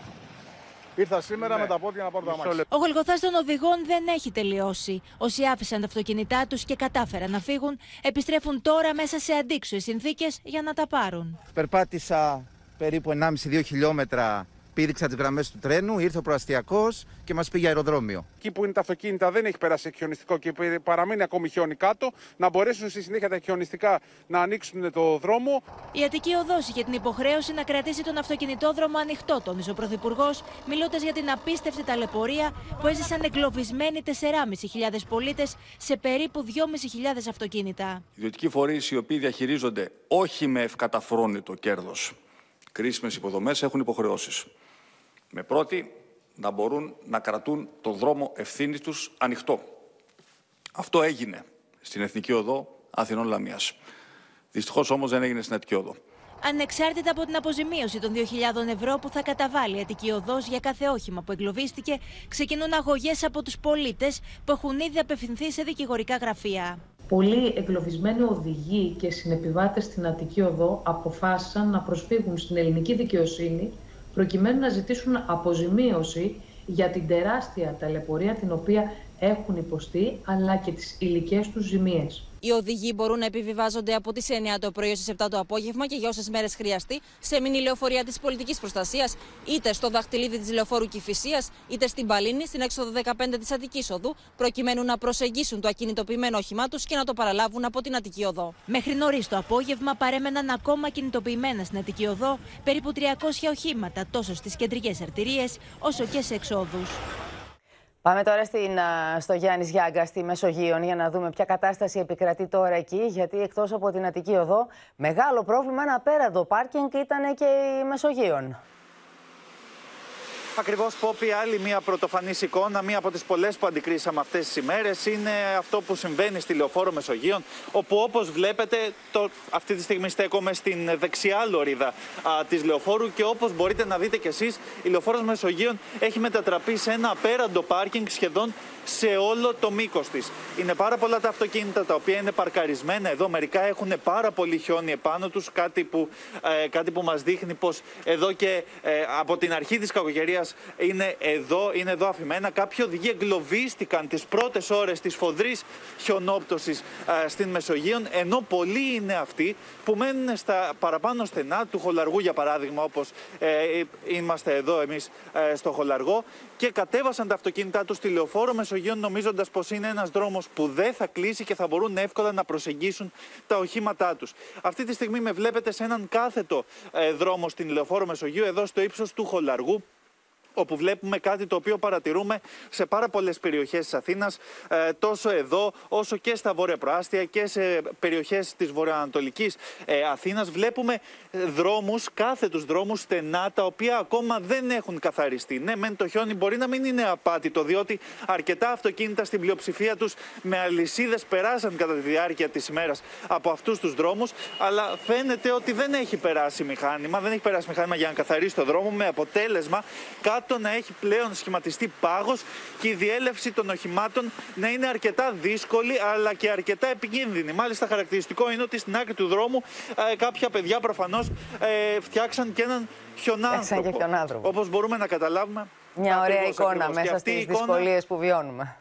Ήρθα σήμερα με τα πόδια να πάρω το αμάξι. Ο γολγοθάς των οδηγών δεν έχει τελειώσει. Όσοι άφησαν τα αυτοκίνητά τους και κατάφεραν να φύγουν, επιστρέφουν τώρα μέσα σε αντίξωες συνθήκες για να τα πάρουν. Περπάτησα περίπου 1,5-2 χιλιόμετρα πήδηξα τις γραμμές του τρένου, ήρθε ο προαστιακός και μας πήγε αεροδρόμιο. Εκεί που είναι τα αυτοκίνητα δεν έχει περάσει χιονιστικό και παραμένει ακόμη χιόνι κάτω, να μπορέσουν στη συνέχεια τα χιονιστικά να ανοίξουν το δρόμο. Η Αττική Οδό είχε την υποχρέωση να κρατήσει τον αυτοκινητόδρομο ανοιχτό, τόνισε ο Πρωθυπουργός, μιλώντας για την απίστευτη ταλαιπωρία που έζησαν εγκλωβισμένοι 4.500 πολίτες σε περίπου 2.500 αυτοκίνητα. Ιδιωτικοί φορείς οι οποίοι διαχειρίζονται όχι με ευκαταφρόνητο κέρδος κρίσιμες υποδομές έχουν υποχρεώσεις. Με πρώτη, να μπορούν να κρατούν το δρόμο ευθύνης τους ανοιχτό. Αυτό έγινε στην Εθνική Οδό Αθηνών Λαμίας. Δυστυχώς όμως δεν έγινε στην Αττική Οδό. Ανεξάρτητα από την αποζημίωση των 2.000 ευρώ που θα καταβάλει η Αττική Οδό για κάθε όχημα που εγκλωβίστηκε, ξεκινούν αγωγές από τους πολίτες που έχουν ήδη απευθυνθεί σε δικηγορικά γραφεία. Πολλοί εγκλωβισμένοι οδηγοί και συνεπιβάτες στην Αττική Οδό αποφάσισαν να προσφύγουν στην ελληνική δικαιοσύνη προκειμένου να ζητήσουν αποζημίωση για την τεράστια ταλαιπωρία την οποία έχουν υποστεί αλλά και τις υλικές τους ζημίες. Οι οδηγοί μπορούν να επιβιβάζονται από τις 9 το πρωί ω 7 το απόγευμα και για όσες μέρες χρειαστεί σε μήνυ λεωφορεία της πολιτικής προστασίας, είτε στο δαχτυλίδι της λεωφόρου Κυφυσία, είτε στην Παλίνη, στην έξοδο 15 της Αττικής Οδού, προκειμένου να προσεγγίσουν το ακινητοποιημένο όχημά τους και να το παραλάβουν από την Αττική Οδό. Μέχρι νωρίς το απόγευμα παρέμεναν ακόμα κινητοποιημένα στην Αττική Οδό περίπου 300 οχήματα τόσο στις κεντρικές αρτηρίες όσο και σε εξόδους. Πάμε τώρα στην, στο Γιάννης Γιάγκα στη Μεσογείων για να δούμε ποια κατάσταση επικρατεί τώρα εκεί. Γιατί εκτός από την Αττική Οδό, μεγάλο πρόβλημα, ένα απέραντο πάρκινγκ ήταν και η Μεσογείων. Ακριβώς, Πόπη, άλλη μια πρωτοφανής εικόνα, μία από τις πολλές που αντικρίσαμε αυτές τις ημέρες, είναι αυτό που συμβαίνει στη λεωφόρο Μεσογείων, όπου όπως βλέπετε, το, αυτή τη στιγμή στέκομαι στην δεξιά λωρίδα της λεωφόρου και όπως μπορείτε να δείτε κι εσείς, η λεωφόρος Μεσογείων έχει μετατραπεί σε ένα απέραντο πάρκινγκ σχεδόν σε όλο το μήκος της. Είναι πάρα πολλά τα αυτοκίνητα τα οποία είναι παρκαρισμένα εδώ. Μερικά έχουν πάρα πολύ χιόνι επάνω τους, κάτι που, ε, κάτι που μας δείχνει πως εδώ και ε, από την αρχή της κακοκαιρίας είναι εδώ, είναι εδώ αφημένα. Κάποιοι οδηγοί εγκλωβίστηκαν τις πρώτες ώρες της φοδρής χιονόπτωσης ε, στην Μεσογείο, ενώ πολλοί είναι αυτοί που μένουν στα παραπάνω στενά του Χολαργού, για παράδειγμα, όπως ε, είμαστε εδώ εμείς ε, στο Χολαργό, και κατέβασαν τα αυτοκίνητά τους στη λεωφόρο Μεσογείων, νομίζοντας πως είναι ένας δρόμος που δεν θα κλείσει και θα μπορούν εύκολα να προσεγγίσουν τα οχήματά τους. Αυτή τη στιγμή με βλέπετε σε έναν κάθετο δρόμο στην λεωφόρο Μεσογείου, εδώ στο ύψος του Χολαργού όπου βλέπουμε κάτι το οποίο παρατηρούμε σε πάρα πολλές περιοχές της Αθήνας, ε, τόσο εδώ όσο και στα βόρεια προάστια και σε περιοχές της βορειοανατολικής ε, Αθήνας. Βλέπουμε δρόμους, κάθετους δρόμους στενά, τα οποία ακόμα δεν έχουν καθαριστεί. Ναι, μεν το χιόνι μπορεί να μην είναι απάτητο, διότι αρκετά αυτοκίνητα στην πλειοψηφία τους με αλυσίδες περάσαν κατά τη διάρκεια της ημέρας από αυτούς τους δρόμους, αλλά φαίνεται ότι δεν έχει περάσει μηχάνημα, δεν έχει περάσει μηχάνημα για να καθαρίσει το δρόμο, με αποτέλεσμα κάτω να έχει πλέον σχηματιστεί πάγος και η διέλευση των οχημάτων να είναι αρκετά δύσκολη αλλά και αρκετά επικίνδυνη. Μάλιστα χαρακτηριστικό είναι ότι στην άκρη του δρόμου ε, κάποια παιδιά προφανώς ε, φτιάξαν και έναν χιονάνθρωπο. Όπως μπορούμε να καταλάβουμε. Μια ωραία εικόνα μέσα στις εικόνα... δυσκολίες που βιώνουμε.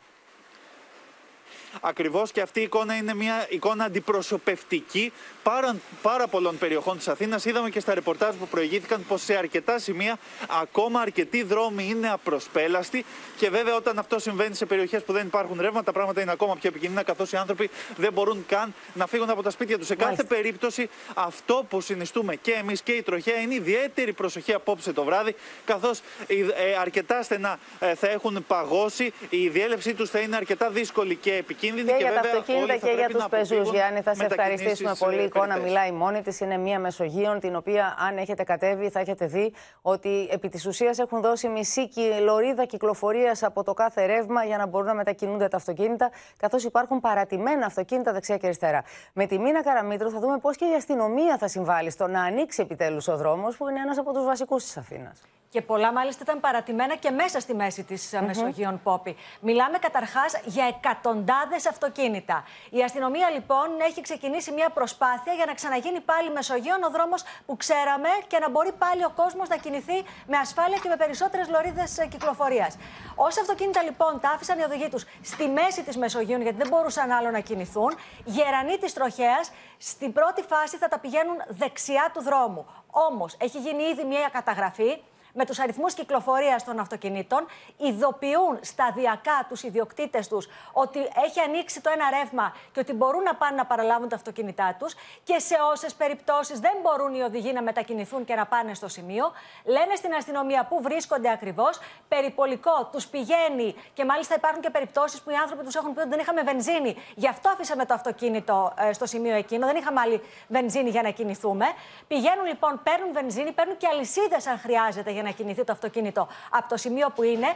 Ακριβώς και αυτή η εικόνα είναι μια εικόνα αντιπροσωπευτική πάρα, πάρα πολλών περιοχών της Αθήνας. Είδαμε και στα ρεπορτάζ που προηγήθηκαν πως σε αρκετά σημεία ακόμα αρκετοί δρόμοι είναι απροσπέλαστοι και βέβαια όταν αυτό συμβαίνει σε περιοχές που δεν υπάρχουν ρεύμα τα πράγματα είναι ακόμα πιο επικίνδυνα καθώς οι άνθρωποι δεν μπορούν καν να φύγουν από τα σπίτια τους. Σε κάθε περίπτωση αυτό που συνιστούμε και εμείς και η τροχέα είναι ιδιαίτερη προσοχή απόψε το βράδυ καθώς ε, αρκετά στενά ε, θα έχουν παγώσει, η διέλευσή τους θα είναι αρκετά δύσκολη και επικίνδυνη και, και για τα αυτοκίνητα και για τους πεζούς. Γιάννη, θα σε ευχαριστήσουμε πολύ. Η εικόνα μιλάει μόνη της. Είναι μια Μεσογείων, την οποία, αν έχετε κατέβει, θα έχετε δει ότι επί της ουσίας έχουν δώσει μισή λωρίδα κυκλοφορίας από το κάθε ρεύμα για να μπορούν να μετακινούνται τα αυτοκίνητα, καθώς υπάρχουν παρατημένα αυτοκίνητα δεξιά και αριστερά. Με τη Μίνα Καραμίτρου θα δούμε πώς και η αστυνομία θα συμβάλλει στο να ανοίξει επιτέλους ο δρόμος, που είναι ένας από τους βασικούς της Αθήνας. Και πολλά μάλιστα ήταν παρατημένα και μέσα στη μέση της mm -hmm. Μεσογείων Πόπη. Μιλάμε καταρχάς για εκατοντάδες αυτοκίνητα. Η αστυνομία λοιπόν έχει ξεκινήσει μια προσπάθεια για να ξαναγίνει πάλι Μεσογείων ο δρόμος που ξέραμε και να μπορεί πάλι ο κόσμος να κινηθεί με ασφάλεια και με περισσότερες λωρίδες κυκλοφορίας. Όσα αυτοκίνητα λοιπόν τα άφησαν οι οδηγοί τους στη μέση της Μεσογείων, γιατί δεν μπορούσαν άλλο να κινηθούν, γερανοί της τροχέας στην πρώτη φάση θα τα πηγαίνουν δεξιά του δρόμου. Όμως έχει γίνει ήδη μια καταγραφή με τους αριθμούς κυκλοφορίας των αυτοκινήτων, ειδοποιούν σταδιακά τους ιδιοκτήτες τους ότι έχει ανοίξει το ένα ρεύμα και ότι μπορούν να πάνε να παραλάβουν τα αυτοκίνητά τους και σε όσες περιπτώσεις δεν μπορούν οι οδηγοί να μετακινηθούν και να πάνε στο σημείο, λένε στην αστυνομία πού βρίσκονται ακριβώς, περιπολικό τους πηγαίνει και μάλιστα υπάρχουν και περιπτώσεις που οι άνθρωποι τους έχουν πει ότι δεν είχαμε βενζίνη. Γι' αυτό αφήσαμε το αυτοκίνητο ε, στο σημείο εκείνο, δεν είχαμε άλλη βενζίνη για να κινηθούμε. Πηγαίνουν λοιπόν, παίρνουν βενζίνη, παίρνουν και αλυσίδες αν χρειάζεται για να κινηθεί το αυτοκίνητο από το σημείο που είναι.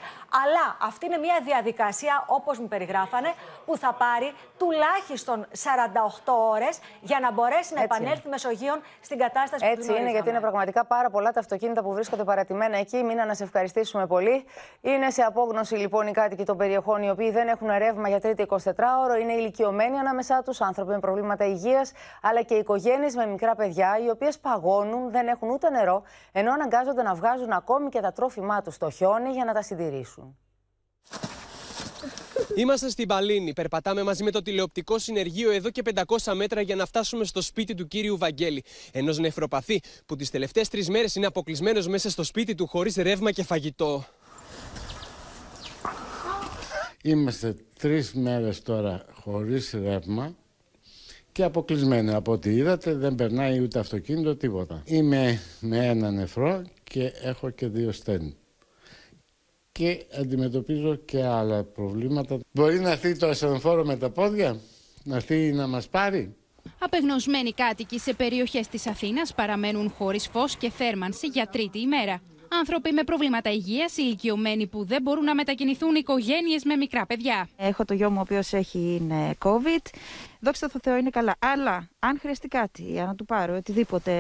Αλλά αυτή είναι μια διαδικασία, όπως μου περιγράφανε, που θα πάρει τουλάχιστον 48 ώρες για να μπορέσει να επανέλθει Μεσογείων στην κατάσταση Έτσι που είναι, γιατί είναι πραγματικά πάρα πολλά τα αυτοκίνητα που βρίσκονται παρατημένα εκεί. Μήνα να σε ευχαριστήσουμε πολύ. Είναι σε απόγνωση λοιπόν οι κάτοικοι των περιοχών οι οποίοι δεν έχουν ρεύμα για τρίτη 24ωρο. Είναι ηλικιωμένοι ανάμεσά τους, άνθρωποι με προβλήματα υγείας, αλλά και οικογένειες με μικρά παιδιά, οι οποίες παγώνουν, δεν έχουν ούτε νερό, ενώ αναγκάζονται να βγάζουν ακόμη και τα τρόφιμά τους στο χιόνι για να τα συντηρήσουν. Είμαστε στην Παλίνη. Περπατάμε μαζί με το τηλεοπτικό συνεργείο εδώ και 500 μέτρα για να φτάσουμε στο σπίτι του κύριου Βαγγέλη. Ενός νεφροπαθή που τις τελευταίες τρεις μέρες είναι αποκλεισμένος μέσα στο σπίτι του χωρίς ρεύμα και φαγητό. Είμαστε τρεις μέρες τώρα χωρίς ρεύμα και αποκλεισμένο. Από ό,τι είδατε δεν περνάει ούτε αυτοκίνητο τίποτα. Είμαι με ένα νεφρό και έχω και δύο στένη. Και αντιμετωπίζω και άλλα προβλήματα. Μπορεί να έρθει το ασθενοφόρο με τα πόδια, να έρθει να μας πάρει. Απεγνωσμένοι κάτοικοι σε περιοχές της Αθήνας παραμένουν χωρίς φως και θέρμανση για τρίτη ημέρα. Άνθρωποι με προβλήματα υγείας, ηλικιωμένοι που δεν μπορούν να μετακινηθούν, οικογένειες με μικρά παιδιά. Έχω το γιο μου ο οποίος έχει είναι COVID. Δόξα τω Θεώ είναι καλά. Αλλά αν χρειαστεί κάτι, για να του πάρω οτιδήποτε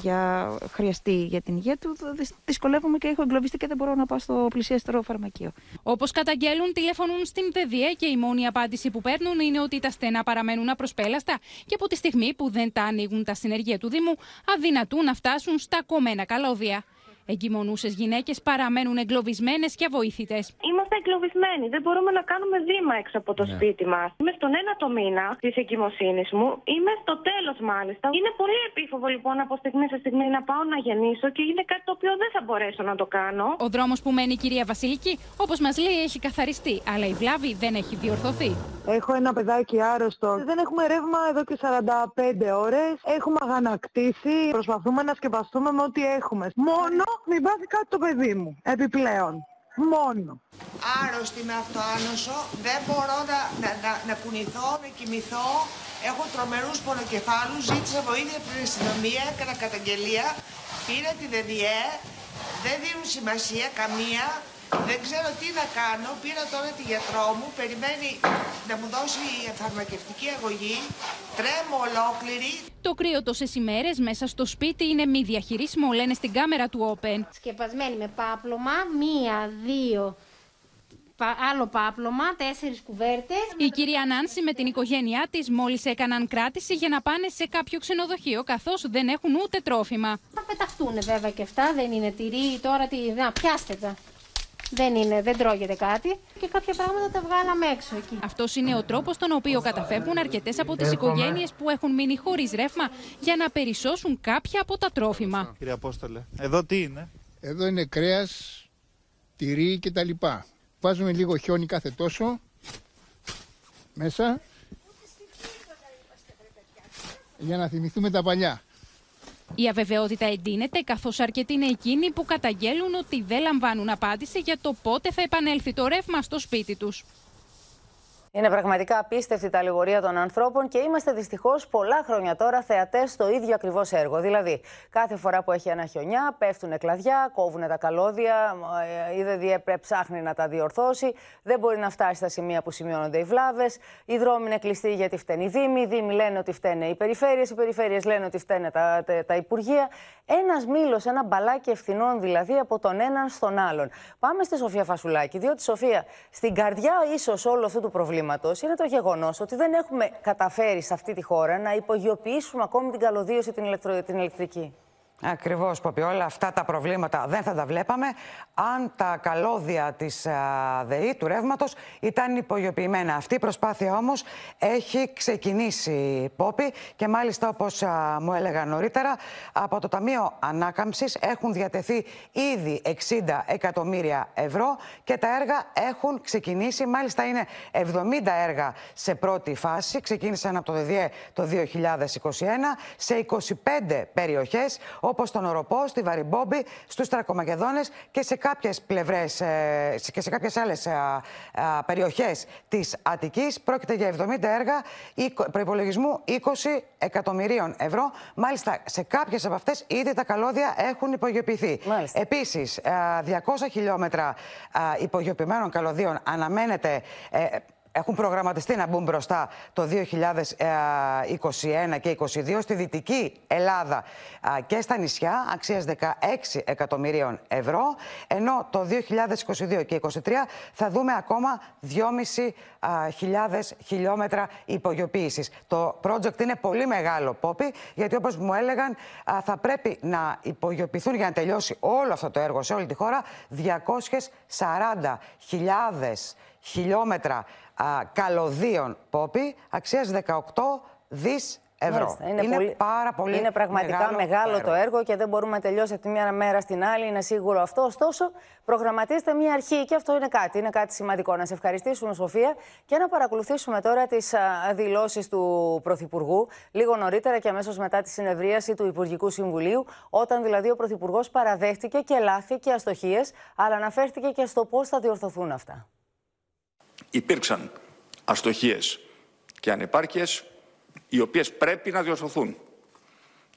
για χρειαστεί για την υγεία του, δυ- δυσκολεύομαι και έχω εγκλωβιστεί και δεν μπορώ να πάω στο πλησιέστερο φαρμακείο. Όπως καταγγέλουν, τηλεφωνούν στην ΔΕΔΙΕ και η μόνη απάντηση που παίρνουν είναι ότι τα στενά παραμένουν απροσπέλαστα και από τη στιγμή που δεν τα ανοίγουν τα συνεργεία του Δήμου, αδυνατούν να φτάσουν στα κομμένα καλώδια. Εγκυμονούσες γυναίκες παραμένουν εγκλωβισμένες και αβοήθητες. Είμαστε εγκλωβισμένοι. Δεν μπορούμε να κάνουμε βήμα έξω από το Ναι. σπίτι μας. Είμαι στον ένατο μήνα της εγκυμοσύνης μου. Είμαι στο τέλος μάλιστα. Είναι πολύ επίφοβο λοιπόν από στιγμή σε στιγμή να πάω να γεννήσω και είναι κάτι το οποίο δεν θα μπορέσω να το κάνω. Ο δρόμος που μένει η κυρία Βασιλική, όπως μας λέει, έχει καθαριστεί, αλλά η βλάβη δεν έχει διορθωθεί. Έχω ένα παιδάκι άρρωστο. Δεν έχουμε ρεύμα εδώ και 45 ώρες. Έχουμε αγανακτήσει. Προσπαθούμε να σκεπαστούμε με ό,τι έχουμε. Μόνο μην πάθει κάτι το παιδί μου. Επιπλέον. Μόνο. άρρωστη με αυτοάνωσο, δεν μπορώ να, να, να, να κουνηθώ, να κοιμηθώ. Έχω τρομερούς πονοκεφάλους, ζήτησα βοήθεια από την αστυνομία, έκανα καταγγελία, πήρα τη ΔΕΔΙΕ, δεν δίνουν σημασία καμία, δεν ξέρω τι να κάνω, πήρα τώρα τη γιατρό μου, περιμένει να μου δώσει φαρμακευτική αγωγή, τρέμω ολόκληρη, Το κρύο τόσες ημέρες μέσα στο σπίτι είναι μη διαχειρίσιμο, λένε στην κάμερα του Open. Σκεπασμένη με πάπλωμα, μία, δύο, πα- άλλο πάπλωμα, τέσσερις κουβέρτες. Η κυρία Νάνση με την οικογένειά της μόλις έκαναν κράτηση για να πάνε σε κάποιο ξενοδοχείο, καθώς δεν έχουν ούτε τρόφιμα. Θα πεταχτούν βέβαια και αυτά, δεν είναι τυρί, τώρα τι, να πιάστε τα. Δεν είναι, δεν τρώγεται κάτι και κάποια πράγματα τα βγάλαμε έξω εκεί. Αυτός είναι ο τρόπος τον οποίο καταφεύγουν αρκετές από τις Έρχομαι. οικογένειες που έχουν μείνει χωρίς ρεύμα για να περισσώσουν κάποια από τα τρόφιμα. Κύριε Απόστολε, εδώ τι είναι; Εδώ είναι κρέας, τυρί και τα λοιπά. Βάζουμε λίγο χιόνι κάθε τόσο μέσα για να θυμηθούμε τα παλιά. Η αβεβαιότητα εντείνεται, καθώς αρκετοί είναι εκείνοι που καταγγέλουν ότι δεν λαμβάνουν απάντηση για το πότε θα επανέλθει το ρεύμα στο σπίτι τους. Είναι πραγματικά απίστευτη η ταλαιπωρία των ανθρώπων και είμαστε δυστυχώς πολλά χρόνια τώρα θεατές στο ίδιο ακριβώς έργο. Δηλαδή, κάθε φορά που έχει ένα χιονιά, πέφτουν κλαδιά, κόβουν τα καλώδια, ε, η ΔΔΕ ψάχνει να τα διορθώσει, δεν μπορεί να φτάσει στα σημεία που σημειώνονται οι βλάβες. Οι δρόμοι είναι κλειστοί γιατί φταίνει οι Δήμοι, οι Δήμοι λένε ότι φταίνε οι περιφέρειες, οι περιφέρειες λένε ότι φταίνε τα, τα, τα Υπουργεία. Ένας μήλος, ένα μπαλάκι ευθυνών δηλαδή από τον έναν στον άλλον. Πάμε στη Σοφία Φασουλάκη, διότι Σοφία, στην καρδιά ίσως όλου αυτού του προβλήματο είναι το γεγονός ότι δεν έχουμε καταφέρει σε αυτή τη χώρα να υπογειοποιήσουμε ακόμη την καλωδίωση την, ηλεκτρο... την ηλεκτρική; Ακριβώς, Ποπή. Όλα αυτά τα προβλήματα δεν θα τα βλέπαμε αν τα καλώδια της ΔΕΗ, του ρεύματος, ήταν υπογειοποιημένα. Αυτή η προσπάθεια όμως έχει ξεκινήσει, Πόπη, και μάλιστα όπως μου έλεγα νωρίτερα, από το Ταμείο Ανάκαμψης έχουν διατεθεί ήδη 60 εκατομμύρια ευρώ και τα έργα έχουν ξεκινήσει. Μάλιστα είναι 70 έργα σε πρώτη φάση. Ξεκίνησαν από το ΔΕΔΙΕ το 2021 σε 25 περιοχές όπως τον Οροπό, στη Βαριμπόμπη, στους Τρακομακεδόνε και σε κάποιες πλευρές ε, και σε κάποιες άλλες περιοχές της Αττικής. Πρόκειται για 70 έργα προπολογισμού 20 εκατομμυρίων ευρώ. Μάλιστα, σε κάποιες από αυτές ήδη τα καλώδια έχουν υπογειοποιηθεί. Επίσης, 200 χιλιόμετρα υπογειοποιημένων καλωδίων αναμένεται ε, έχουν προγραμματιστεί να μπουν μπροστά το 2021 και 2022 στη Δυτική Ελλάδα και στα νησιά αξίας 16 εκατομμυρίων ευρώ ενώ το 2022 και 2023 θα δούμε ακόμα 2.500 χιλιόμετρα υπογειοποίησης. Το project είναι πολύ μεγάλο, Πόπι, γιατί όπως μου έλεγαν θα πρέπει να υπογειοποιηθούν για να τελειώσει όλο αυτό το έργο σε όλη τη χώρα 240.000 χιλιόμετρα α, καλωδίων πόπι αξίας 18 δις ευρώ. Είναι, είναι πολύ... πάρα πολύ Είναι πραγματικά μεγάλο, το, έργο. και δεν μπορούμε να τελειώσει από τη μία μέρα στην άλλη, είναι σίγουρο αυτό. Ωστόσο, προγραμματίστε μια αρχή και αυτό είναι κάτι, είναι κάτι σημαντικό. Να σε ευχαριστήσουμε, Σοφία, και να παρακολουθήσουμε τώρα τις δηλώσεις του Πρωθυπουργού λίγο νωρίτερα και αμέσως μετά τη συνεδρίαση του Υπουργικού Συμβουλίου, όταν δηλαδή ο Πρωθυπουργός παραδέχτηκε και λάθη και αστοχίες, αλλά αναφέρθηκε και στο πώς θα διορθωθούν αυτά υπήρξαν αστοχίες και ανεπάρκειες οι οποίες πρέπει να διορθωθούν.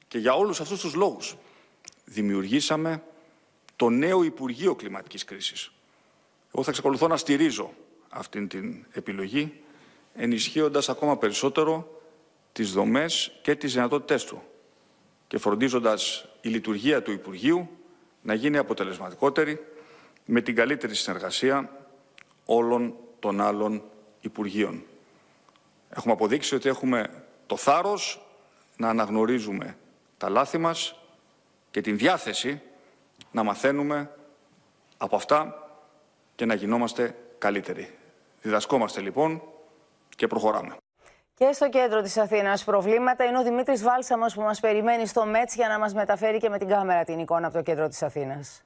Και για όλους αυτούς τους λόγους δημιουργήσαμε το νέο Υπουργείο Κλιματικής Κρίσης. Εγώ θα εξακολουθώ να στηρίζω αυτήν την επιλογή, ενισχύοντας ακόμα περισσότερο τις δομές και τις δυνατότητές του και φροντίζοντας η λειτουργία του Υπουργείου να γίνει αποτελεσματικότερη με την καλύτερη συνεργασία όλων των άλλων Υπουργείων. Έχουμε αποδείξει ότι έχουμε το θάρρος να αναγνωρίζουμε τα λάθη μας και την διάθεση να μαθαίνουμε από αυτά και να γινόμαστε καλύτεροι. Διδασκόμαστε λοιπόν και προχωράμε. Και στο κέντρο της Αθήνας προβλήματα είναι ο Δημήτρης Βάλσαμος που μας περιμένει στο ΜΕΤΣ για να μας μεταφέρει και με την κάμερα την εικόνα από το κέντρο της Αθήνας.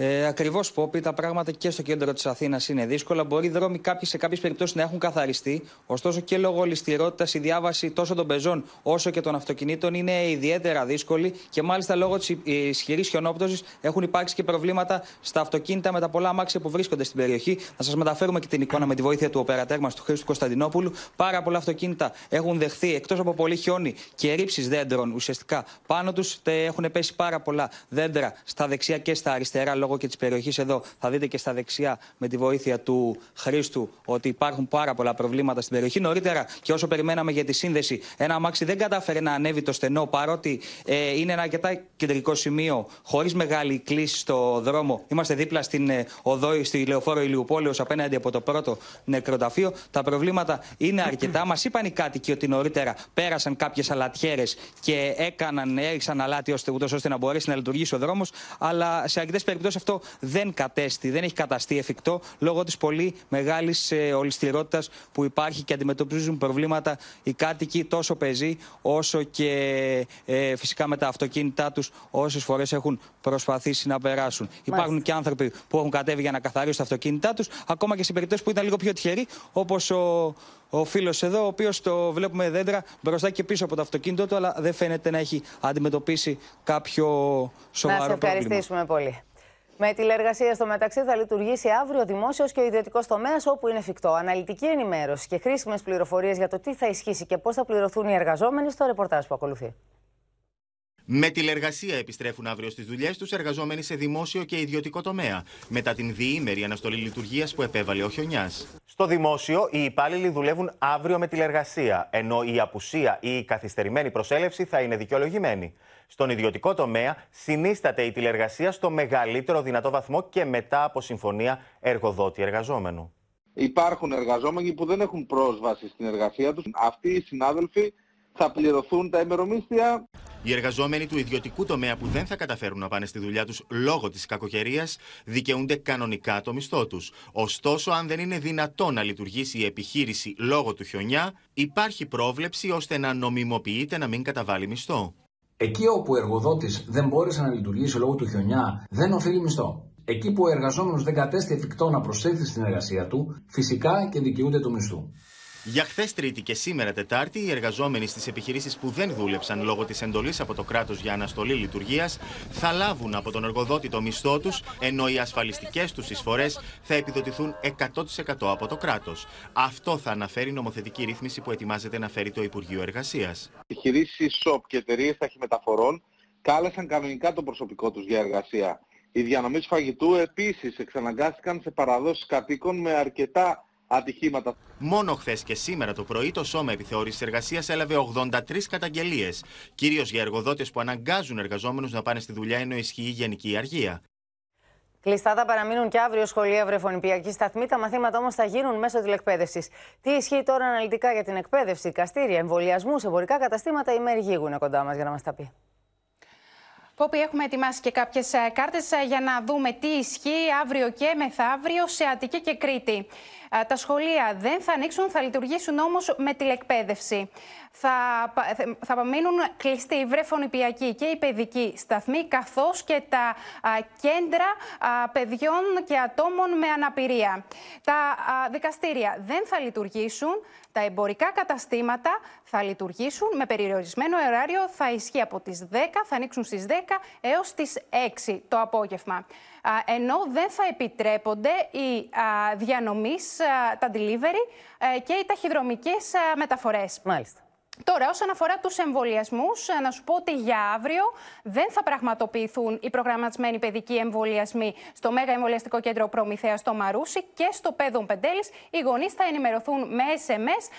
Ε, Ακριβώς, Πόπι, τα πράγματα και στο κέντρο της Αθήνας είναι δύσκολα. Μπορεί οι δρόμοι κάποιοι, σε κάποιες περιπτώσεις να έχουν καθαριστεί. Ωστόσο, και λόγω ληστηρότητα η διάβαση τόσο των πεζών όσο και των αυτοκινήτων είναι ιδιαίτερα δύσκολη και μάλιστα λόγω της ισχυρής χιονόπτωσης έχουν υπάρξει και προβλήματα στα αυτοκίνητα με τα πολλά αμάξια που βρίσκονται στην περιοχή. Θα σας μεταφέρουμε και την εικόνα με τη βοήθεια του οπερατέρ μας, του Χρήστου Κωνσταντινόπουλου. Πάρα πολλά αυτοκίνητα έχουν δεχθεί εκτός από πολύ χιόνι και ρήψεις δέντρων ουσιαστικά πάνω τους. Έχουν πέσει πάρα πολλά δέντρα στα δεξιά και στα αριστερά λόγω και της περιοχής εδώ, θα δείτε και στα δεξιά με τη βοήθεια του Χρήστου ότι υπάρχουν πάρα πολλά προβλήματα στην περιοχή. Νωρίτερα, και όσο περιμέναμε για τη σύνδεση, ένα αμάξι δεν κατάφερε να ανέβει το στενό παρότι ε, είναι ένα αρκετά κεντρικό σημείο, χωρίς μεγάλη κλίση στο δρόμο. Είμαστε δίπλα στην ε, οδό, στη λεωφόρο Ηλιουπόλεως, απέναντι από το πρώτο νεκροταφείο. Τα προβλήματα είναι αρκετά. Μας είπαν οι κάτοικοι ότι νωρίτερα πέρασαν κάποιες αλατιέρες και έκαναν, έριξαν αλάτι ώστε, ούτως ώστε να μπορέσει να λειτουργήσει ο δρόμος. Αλλά σε αρκετές περιπτώσεις αυτό δεν κατέστη, δεν έχει καταστεί εφικτό λόγω της πολύ μεγάλης ε, ολιστηρότητα που υπάρχει και αντιμετωπίζουν προβλήματα οι κάτοικοι τόσο πεζοί όσο και ε, φυσικά με τα αυτοκίνητά τους όσες φορές έχουν προσπαθήσει να περάσουν. Μάλιστα. Υπάρχουν και άνθρωποι που έχουν κατέβει για να καθαρίσουν τα αυτοκίνητά τους, ακόμα και σε περιπτώσεις που ήταν λίγο πιο τυχεροί, όπως ο ο φίλος εδώ, ο οποίος το βλέπουμε δέντρα μπροστά και πίσω από το αυτοκίνητο του, αλλά δεν φαίνεται να έχει αντιμετωπίσει κάποιο σοβαρό πρόβλημα. Να σε ευχαριστήσουμε πολύ. Με τηλεργασία στο μεταξύ θα λειτουργήσει αύριο ο δημόσιος και ο ιδιωτικός τομέας όπου είναι εφικτό. Αναλυτική ενημέρωση και χρήσιμες πληροφορίες για το τι θα ισχύσει και πώς θα πληρωθούν οι εργαζόμενοι στο ρεπορτάζ που ακολουθεί. Με τηλεργασία επιστρέφουν αύριο στις δουλειές τους εργαζόμενοι σε δημόσιο και ιδιωτικό τομέα, μετά την διήμερη αναστολή λειτουργίας που επέβαλε ο Χιονιάς. Στο δημόσιο, οι υπάλληλοι δουλεύουν αύριο με τηλεργασία, ενώ η απουσία ή η καθυστερημένη προσέλευση θα είναι δικαιολογημένη. Στον ιδιωτικό τομέα, συνίσταται η τηλεργασία στο μεγαλύτερο δυνατό βαθμό και μετά από συμφωνία εργοδότη-εργαζόμενου. Υπάρχουν εργαζόμενοι που δεν έχουν πρόσβαση στην εργασία τους. Αυτοί οι συνάδελφοι θα πληρωθούν τα ημερομίσθια Οι εργαζόμενοι του ιδιωτικού τομέα που δεν θα καταφέρουν να πάνε στη δουλειά τους λόγω της κακοκαιρίας δικαιούνται κανονικά το μισθό τους. Ωστόσο, αν δεν είναι δυνατό να λειτουργήσει η επιχείρηση λόγω του χιονιά, υπάρχει πρόβλεψη ώστε να νομιμοποιείται να μην καταβάλει μισθό. Εκεί όπου ο εργοδότης δεν μπόρεσε να λειτουργήσει λόγω του χιονιά, δεν οφείλει μισθό. Εκεί που ο εργαζόμενος δεν κατέστη εφικτό να προσέλθει στην εργασία του, φυσικά και δικαιούται του μισθού. Για χθες Τρίτη και σήμερα Τετάρτη, οι εργαζόμενοι στις επιχειρήσεις που δεν δούλεψαν λόγω της εντολής από το κράτος για αναστολή λειτουργίας θα λάβουν από τον εργοδότη το μισθό τους, ενώ οι ασφαλιστικές τους εισφορές θα επιδοτηθούν 100% από το κράτος. Αυτό θα αναφέρει η νομοθετική ρύθμιση που ετοιμάζεται να φέρει το Υπουργείο Εργασίας. Επιχειρήσεις ΣΟΠ και εταιρείες ταχυμεταφορών κάλεσαν κανονικά το προσωπικό τους για εργασία. Οι διανομής φαγητού επίσης εξαναγκάστηκαν σε παραδόσεις κατοίκων με αρκετά ατυχήματα. Μόνο χθες και σήμερα το πρωί το Σώμα Επιθεώρησης Εργασίας έλαβε 83 καταγγελίες. Κυρίως για εργοδότες που αναγκάζουν εργαζόμενους να πάνε στη δουλειά ενώ ισχύει η γενική αργία. Κλειστά θα παραμείνουν και αύριο σχολεία βρεφονιπιακή σταθμή. Τα μαθήματα όμως θα γίνουν μέσω τηλεκπαίδευσης. Τι ισχύει τώρα αναλυτικά για την εκπαίδευση, καστήρια, εμβολιασμούς, εμπορικά καταστήματα, η Μέρη Γίγου είναι κοντά μας για να μας τα πει. Πόπι, έχουμε ετοιμάσει και κάποιες κάρτες για να δούμε τι ισχύει αύριο και μεθαύριο σε Αττική και Κρήτη. Τα σχολεία δεν θα ανοίξουν, θα λειτουργήσουν όμως με τηλεκπαίδευση. Θα, θα μείνουν κλειστοί οι βρεφονιπιακοί και οι παιδικοί σταθμοί, καθώς και τα κέντρα παιδιών και ατόμων με αναπηρία. Τα δικαστήρια δεν θα λειτουργήσουν. Τα εμπορικά καταστήματα θα λειτουργήσουν με περιορισμένο ωράριο. Θα ισχύει από τις 10, θα ανοίξουν στις 10 έως τις 6 το απόγευμα. Ενώ δεν θα επιτρέπονται οι διανομής, τα delivery ε, και οι ταχυδρομικές μεταφορές. Μάλιστα. Τώρα, όσον αφορά τους εμβολιασμούς, ε, να σου πω ότι για αύριο δεν θα πραγματοποιηθούν οι προγραμματισμένοι παιδικοί εμβολιασμοί στο Μέγα Εμβολιαστικό Κέντρο Προμηθέας στο Μαρούσι και στο Πέδον Πεντέλης. Οι γονείς θα ενημερωθούν με SMS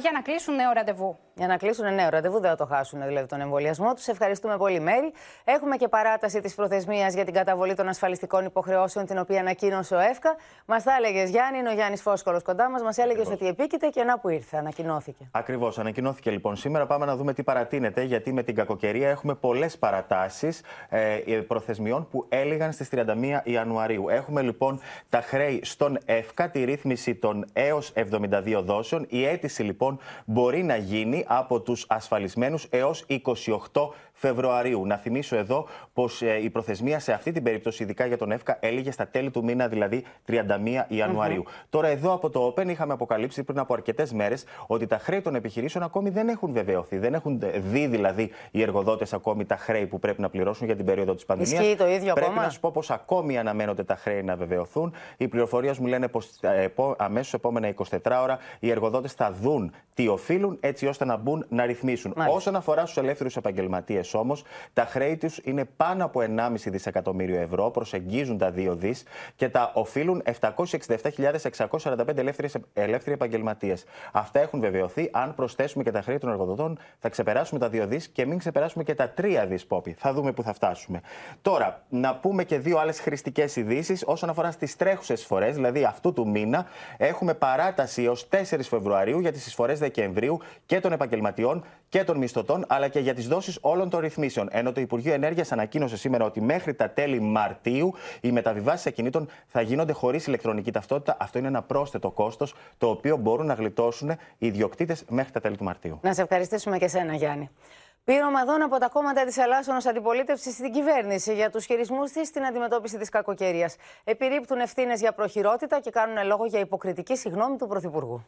για να κλείσουν νέο ραντεβού. Για να κλείσουν νέο ραντεβού, δεν θα το χάσουν δηλαδή τον εμβολιασμό τους. Ευχαριστούμε πολύ, Μέρη. Έχουμε και παράταση της προθεσμίας για την καταβολή των ασφαλιστικών υποχρεώσεων, την οποία ανακοίνωσε ο ΕΦΚΑ. Μας τα έλεγε Γιάννη, είναι ο Γιάννης Φόσκολο κοντά μας. Μας έλεγε ότι επίκειται και να που ήρθε, ανακοινώθηκε. Ακριβώς, ανακοινώθηκε λοιπόν σήμερα. Πάμε να δούμε τι παρατείνεται, γιατί με την κακοκαιρία έχουμε πολλές παρατάσεις ε, προθεσμιών που έλυγαν στις 31 Ιανουαρίου. Έχουμε λοιπόν τα χρέη στον ΕΦΚΑ, τη ρύθμιση των έως 72 δόσεων. Η αίτηση λοιπόν μπορεί να γίνει από τους ασφαλισμένους έως 28 Φεβρουαρίου. Να θυμίσω εδώ πως ε, η προθεσμία σε αυτή την περίπτωση, ειδικά για τον ΕΦΚΑ, έλυγε στα τέλη του μήνα, δηλαδή 31 Ιανουαρίου. Τώρα, εδώ από το Open είχαμε αποκαλύψει πριν από αρκετές μέρες ότι τα χρέη των επιχειρήσεων ακόμη δεν έχουν βεβαιωθεί. Δεν έχουν δει δηλαδή οι εργοδότες ακόμη τα χρέη που πρέπει να πληρώσουν για την περίοδο της πανδημίας. Ισχύει το ίδιο Πρέπει ακόμα; να σου πω πως ακόμη αναμένονται τα χρέη να βεβαιωθούν. Οι πληροφορίες μου λένε πως ε, αμέσως επόμενα 24 ώρα οι εργοδότες θα δουν τι οφείλουν έτσι ώστε να μπουν να ρυθμίσουν. Μάλιστα. Όσον αφορά στους ελεύθερους επαγγελματίες όμως, τα χρέη τους είναι πάνω από 1,5 δισεκατομμύριο ευρώ, προσεγγίζουν τα 2 δις και τα οφείλουν 767.645 ελεύθεροι επαγγελματίες. Αυτά έχουν βεβαιωθεί. Αν προσθέσουμε και τα χρέη των εργοδοτών, θα ξεπεράσουμε τα 2 δις και μην ξεπεράσουμε και τα 3 δις πόπι. Θα δούμε πού θα φτάσουμε. Τώρα, να πούμε και δύο άλλες χρηστικές ειδήσεις όσον αφορά στις τρέχουσες εισφορέ, δηλαδή αυτού του μήνα. Έχουμε παράταση έως 4 Φεβρουαρίου για τις εισφορές Δεκεμβρίου και των επαγγελματιών και των μισθωτών, αλλά και για τις δόσεις όλων των ρυθμίσεων. Ενώ το Υπουργείο Ενέργειας ανακοίνωσε σήμερα ότι μέχρι τα τέλη Μαρτίου οι μεταβιβάσεις ακινήτων θα γίνονται χωρίς ηλεκτρονική ταυτότητα. Αυτό είναι ένα πρόσθετο κόστος, το οποίο μπορούν να γλιτώσουν οι ιδιοκτήτες μέχρι τα τέλη του Μαρτίου. Να σε ευχαριστήσουμε και σένα, Γιάννη. Πήρωμα δόν από τα κόμματα της Ελλάσσονο Αντιπολίτευση στην κυβέρνηση για τους χειρισμούς της στην αντιμετώπιση της κακοκαιρίας. Επιρρύπτουν ευθύνες για προχειρότητα και κάνουν λόγο για υποκριτική συγνώμη του Πρωθυπουργού.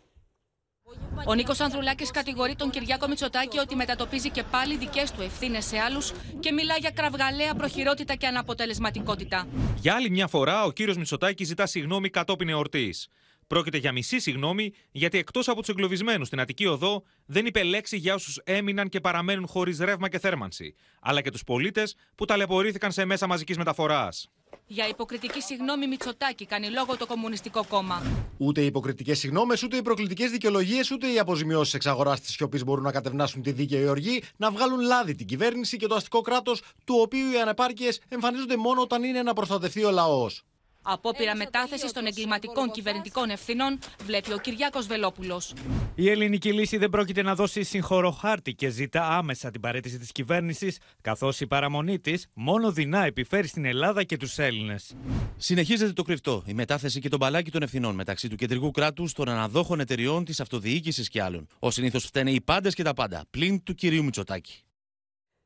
Ο Νίκος Ανδρουλάκης κατηγορεί τον Κυριάκο Μητσοτάκη ότι μετατοπίζει και πάλι δικές του ευθύνες σε άλλους και μιλά για κραυγαλαία προχειρότητα και αναποτελεσματικότητα. Για άλλη μια φορά, ο κύριος Μητσοτάκη ζητά συγγνώμη κατόπιν εορτής. Πρόκειται για μισή συγγνώμη, γιατί εκτός από τους εγκλωβισμένους στην Αττική Οδό, δεν είπε λέξη για όσους έμειναν και παραμένουν χωρίς ρεύμα και θέρμανση, αλλά και τους πολίτες που ταλαιπωρήθηκαν σε μέσα μαζικής μεταφοράς. Για υποκριτική συγγνώμη Μητσοτάκη κάνει λόγο το Κομμουνιστικό Κόμμα. Ούτε οι υποκριτικές συγγνώμε, ούτε οι προκλητικές δικαιολογίες, ούτε οι αποζημιώσεις εξαγοράς της σιωπής μπορούν να κατευνάσουν τη δίκαιη οργή, να βγάλουν λάδι την κυβέρνηση και το αστικό κράτος, του οποίου οι ανεπάρκειες εμφανίζονται μόνο όταν είναι να προστατευτεί ο λαός. Απόπειρα μετάθεση των εγκληματικών κυβερνητικών ευθυνών βλέπει ο Κυριάκος Βελόπουλος. Η ελληνική λύση δεν πρόκειται να δώσει συγχωροχάρτη και ζητά άμεσα την παρέτηση της κυβέρνησης, καθώς η παραμονή της μόνο δεινά επιφέρει στην Ελλάδα και τους Έλληνες. Συνεχίζεται το κρυφτό, η μετάθεση και το μπαλάκι των ευθυνών μεταξύ του κεντρικού κράτους, των αναδόχων εταιριών, της αυτοδιοίκησης και άλλων. Ω συνήθως φταίνε οι πάντες και τα πάντα, πλην του κυρίου Μητσοτάκη.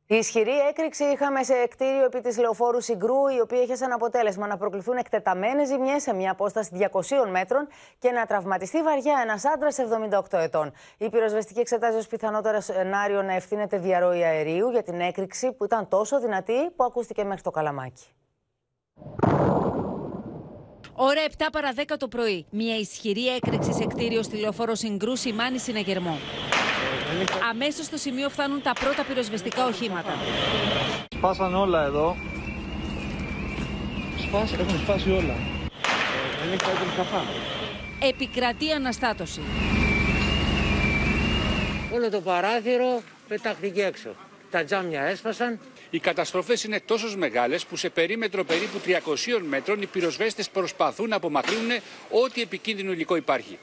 Ισχυρή έκρηξη είχαμε σε κτίριο επί της λεωφόρου Συγκρού, η οποία είχε σαν αποτέλεσμα να προκληθούν εκτεταμένες ζημιές σε μια απόσταση 200 μέτρων και να τραυματιστεί βαριά ένας άντρας 78 ετών. Η πυροσβεστική εξετάζει ως πιθανότερο σενάριο να ευθύνεται διαρροή αερίου για την έκρηξη που ήταν τόσο δυνατή που ακούστηκε μέχρι το καλαμάκι. Ώρα 7 παρα 10 το πρωί. Μια ισχυρή έκρηξη σε κτίριο στη λεωφόρο Συγκρού σημάνει συναγερμό. Αμέσως στο σημείο φτάνουν τα πρώτα πυροσβεστικά οχήματα. Σπάσαν όλα εδώ. Σπάσαν, έχουν σπάσει όλα. Δεν έχει κάτι καφά. Επικρατεί αναστάτωση. Όλο το παράθυρο πετάχτηκε έξω. Τα τζάμια έσπασαν. Οι καταστροφές είναι τόσο μεγάλες που σε περίμετρο περίπου 300 μέτρων οι πυροσβέστες προσπαθούν να απομακρύνουν ό,τι επικίνδυνο υλικό υπάρχει.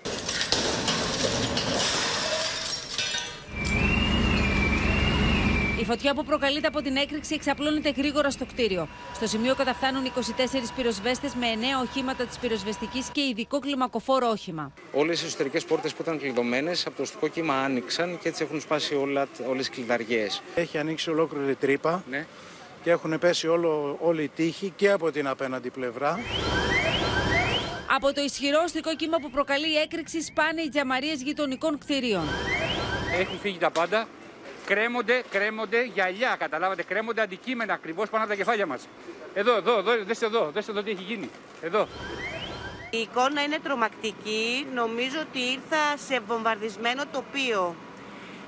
Η φωτιά που προκαλείται από την έκρηξη εξαπλώνεται γρήγορα στο κτίριο. Στο σημείο καταφθάνουν 24 πυροσβέστες με 9 οχήματα της πυροσβεστικής και ειδικό κλιμακοφόρο όχημα. Όλες οι εσωτερικές πόρτες που ήταν κλειδωμένες από το αστικό κύμα άνοιξαν και έτσι έχουν σπάσει όλες οι κλειδαριές. Έχει ανοίξει ολόκληρη τρύπα ναι. και έχουν πέσει όλο, όλοι οι τείχοι και από την απέναντι πλευρά. Από το ισχυρό αστικό κύμα που προκαλεί η έκρηξη σπάνε οι τζαμαρίες γειτονικών κτηρίων. Έχουν φύγει τα πάντα κρέμονται, κρέμονται γυαλιά, καταλάβατε, κρέμονται αντικείμενα ακριβώς πάνω από τα κεφάλια μας. Εδώ, εδώ, εδώ, δέστε εδώ, δέστε εδώ τι έχει γίνει. Εδώ. Η εικόνα είναι τρομακτική. Νομίζω ότι ήρθα σε βομβαρδισμένο τοπίο.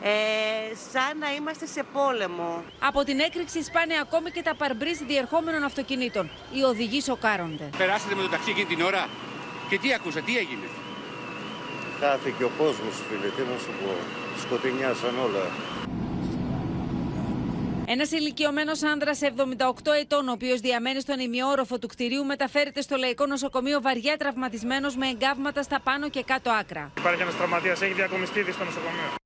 Ε, σαν να είμαστε σε πόλεμο. Από την έκρηξη σπάνε ακόμη και τα παρμπρίζ διερχόμενων αυτοκινήτων. Οι οδηγοί σοκάρονται. Περάσατε με το ταξί εκείνη την ώρα και τι ακούσα, τι έγινε; Χάθηκε ο κόσμος, φίλε, τι να σου πω. Σκοτεινιάσαν όλα. Ένας ηλικιωμένος άνδρα 78 ετών, ο οποίος διαμένει στον ημιόροφο του κτηρίου, μεταφέρεται στο Λαϊκό Νοσοκομείο βαριά τραυματισμένος με εγκάβματα στα πάνω και κάτω άκρα. Υπάρχει ένας τραυματίας, έχει διακομιστεί ήδη στο νοσοκομείο.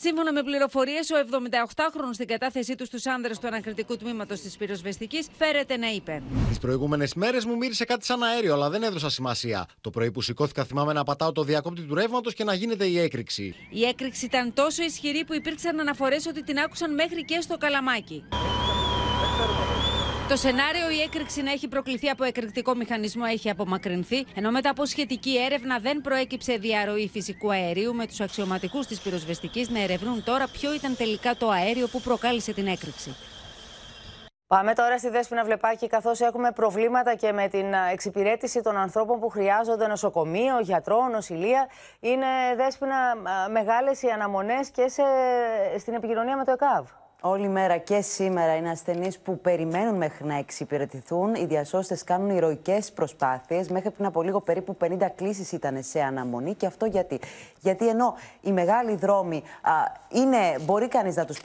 Σύμφωνα με πληροφορίες, ο 78χρονο στην κατάθεσή του στους άνδρες του ανακριτικού τμήματος της πυροσβεστικής φέρεται να είπε. Τις προηγούμενες μέρες μου μύρισε κάτι σαν αέριο, αλλά δεν έδωσα σημασία. Το πρωί που σηκώθηκα, θυμάμαι να πατάω το διακόπτη του ρεύματος και να γίνεται η έκρηξη. Η έκρηξη ήταν τόσο ισχυρή που υπήρξαν αναφορές ότι την άκουσαν μέχρι και στο καλαμάκι. Το σενάριο η έκρηξη να έχει προκληθεί από εκρηκτικό μηχανισμό έχει απομακρυνθεί, ενώ μετά από σχετική έρευνα δεν προέκυψε διαρροή φυσικού αερίου, με τους αξιωματικούς της πυροσβεστικής να ερευνούν τώρα ποιο ήταν τελικά το αέριο που προκάλεσε την έκρηξη. Πάμε τώρα στη Δέσποινα Βλεπάκη, καθώς έχουμε προβλήματα και με την εξυπηρέτηση των ανθρώπων που χρειάζονται νοσοκομείο, γιατρό, νοσηλεία. Είναι Δέσποινα μεγάλες οι αναμονές και σε, στην επικοινωνία με το ΕΚΑΒ. Όλη μέρα και σήμερα είναι ασθενείς που περιμένουν μέχρι να εξυπηρετηθούν. Οι διασώστες κάνουν ηρωικές προσπάθειες. Μέχρι πριν από λίγο, περίπου 50 κλήσεις ήταν σε αναμονή. Και αυτό γιατί. Γιατί ενώ οι μεγάλοι δρόμοι α, είναι, μπορεί κανείς να τους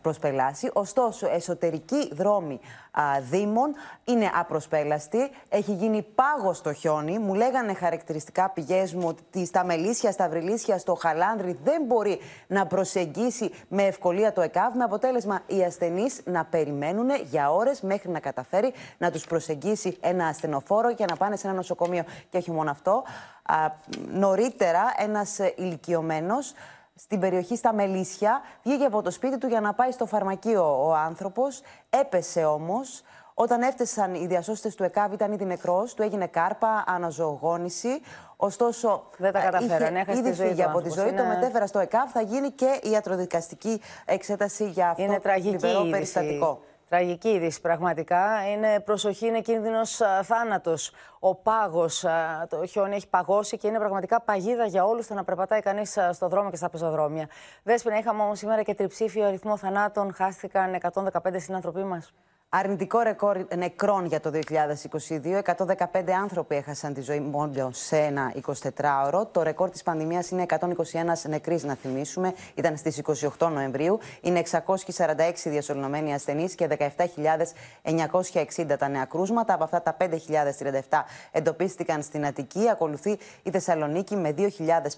προσπελάσει, ωστόσο εσωτερικοί δρόμοι α, Δήμων είναι απροσπέλαστοι. Έχει γίνει πάγο στο χιόνι. Μου λέγανε χαρακτηριστικά πηγές μου ότι στα Μελίσια, στα Βρυλίσια, στο Χαλάνδρι δεν μπορεί να προσεγγίσει με ευκολία το ΕΚΑΒ. Με αποτέλεσμα οι ασθενείς να περιμένουν για ώρες μέχρι να καταφέρει να τους προσεγγίσει ένα ασθενοφόρο για να πάνε σε ένα νοσοκομείο. Και όχι μόνο αυτό. Α, νωρίτερα, ένας ηλικιωμένος στην περιοχή στα Μελίσια. Βγήκε από το σπίτι του για να πάει στο φαρμακείο ο άνθρωπος. Έπεσε όμως. Όταν έφτασαν οι διασώστες του ΕΚΑΒ, ήταν ήδη νεκρός, του έγινε κάρπα, αναζωογόνηση. Ωστόσο, δεν τα καταφέρανε. Είχε ήδη φύγει από τη ζωή, είναι... το μετέφερα στο ΕΚΑΒ. Θα γίνει και η ιατροδικαστική εξέταση για αυτό είναι το λιπερό περιστατικό. Τραγική είδηση πραγματικά. Είναι προσοχή, είναι κίνδυνος θάνατος. Ο πάγος, το χιόνι έχει παγώσει και είναι πραγματικά παγίδα για όλους το να περπατάει κανείς στο δρόμο και στα πεζοδρόμια. Δέσποινα, είχαμε όμως σήμερα και τριψήφιο αριθμό θανάτων. Χάστηκαν 115 συνανθρωποί μας. Αρνητικό ρεκόρ νεκρών για το 2022. 115 άνθρωποι έχασαν τη ζωή μόνο σε ένα 24ωρο. Το ρεκόρ της πανδημίας είναι 121 νεκροί, να θυμίσουμε. Ήταν στις 28 Νοεμβρίου. Είναι 646 διασωληνωμένοι ασθενείς και 17.960 τα νέα κρούσματα. Από αυτά τα 5.037 εντοπίστηκαν στην Αττική. Ακολουθεί η Θεσσαλονίκη με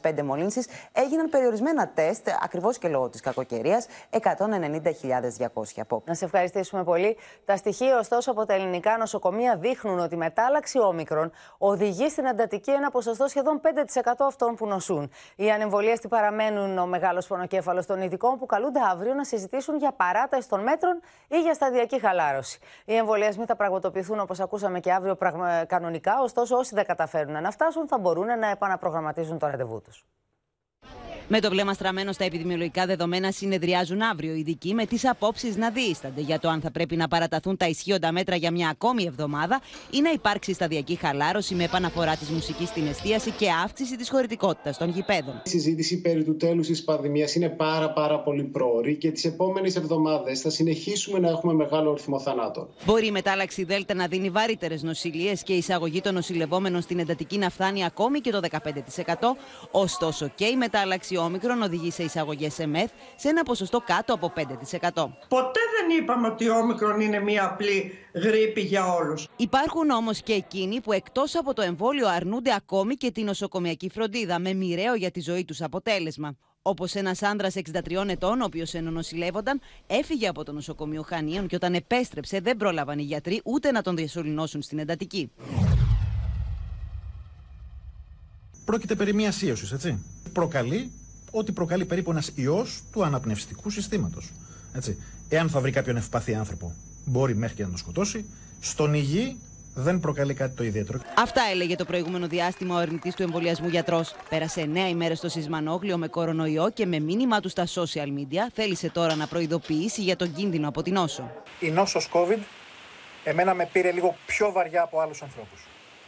2.005 μολύνσεις. Έγιναν περιορισμένα τεστ, ακριβώς και λόγω της κακοκαιρίας. 190.200. Να σε ευχαριστήσουμε πολύ. Τα στοιχεία, ωστόσο, από τα ελληνικά νοσοκομεία δείχνουν ότι η μετάλλαξη όμικρον οδηγεί στην εντατική ένα ποσοστό σχεδόν 5% αυτών που νοσούν. Οι ανεμβολίαστοι παραμένουν ο μεγάλος πονοκέφαλος των ειδικών που καλούνται αύριο να συζητήσουν για παράταση των μέτρων ή για σταδιακή χαλάρωση. Οι εμβολιασμοί θα πραγματοποιηθούν, όπως ακούσαμε και αύριο, κανονικά. Ωστόσο, όσοι δεν καταφέρουν να φτάσουν θα μπορούν να επαναπρογραμματίζουν το ραντεβού τους. Με το βλέμμα στραμμένο στα επιδημιολογικά δεδομένα, συνεδριάζουν αύριο οι ειδικοί με τις απόψεις να διήστανται για το αν θα πρέπει να παραταθούν τα ισχύοντα μέτρα για μια ακόμη εβδομάδα ή να υπάρξει σταδιακή χαλάρωση με επαναφορά της μουσικής στην εστίαση και αύξηση της χωρητικότητας των γηπέδων. Η συζήτηση περί του τέλους της πανδημίας είναι πάρα, πάρα πολύ πρόωρη και τις επόμενες εβδομάδες θα συνεχίσουμε να έχουμε μεγάλο αριθμό θανάτων. Μπορεί η μετάλλαξη Δέλτα να δίνει βαρύτερες νοσηλίες και η εισαγωγή των νοσηλευόμενων στην εντατική να φτάνει ακόμη και το 15%. Ωστόσο και η μετάλλαξη όμικρον οδηγεί σε εισαγωγές σε μεθ σε ένα ποσοστό κάτω από 5%. Ποτέ δεν είπαμε ότι η όμικρον είναι μία απλή γρήπη για όλους. Υπάρχουν όμως και εκείνοι που εκτός από το εμβόλιο αρνούνται ακόμη και την νοσοκομιακή φροντίδα με μοιραίο για τη ζωή τους αποτέλεσμα. Όπως ένας άντρας 63 ετών, ο οποίος ενονοσηλεύονταν, έφυγε από το νοσοκομείο Χανίων και όταν επέστρεψε δεν πρόλαβαν οι γιατροί ούτε να τον διασωληνώσουν στην εντατική. Πρόκειται περί μιας ίωσης, έτσι. Προκαλεί ό,τι προκαλεί περίπου ένας ιός του αναπνευστικού συστήματος. Εάν θα βρει κάποιον ευπαθή άνθρωπο, μπορεί μέχρι και να τον σκοτώσει. Στον υγιή δεν προκαλεί κάτι το ιδιαίτερο. Αυτά έλεγε το προηγούμενο διάστημα ο ερνητής του εμβολιασμού γιατρός. Πέρασε 9 ημέρε στο Σισμανόγλιο με κορονοϊό και με μήνυμά του στα social media θέλησε τώρα να προειδοποιήσει για τον κίνδυνο από την νόσο. Η νόσος COVID εμένα με πήρε λίγο πιο βαριά από άλλους ανθρώπους.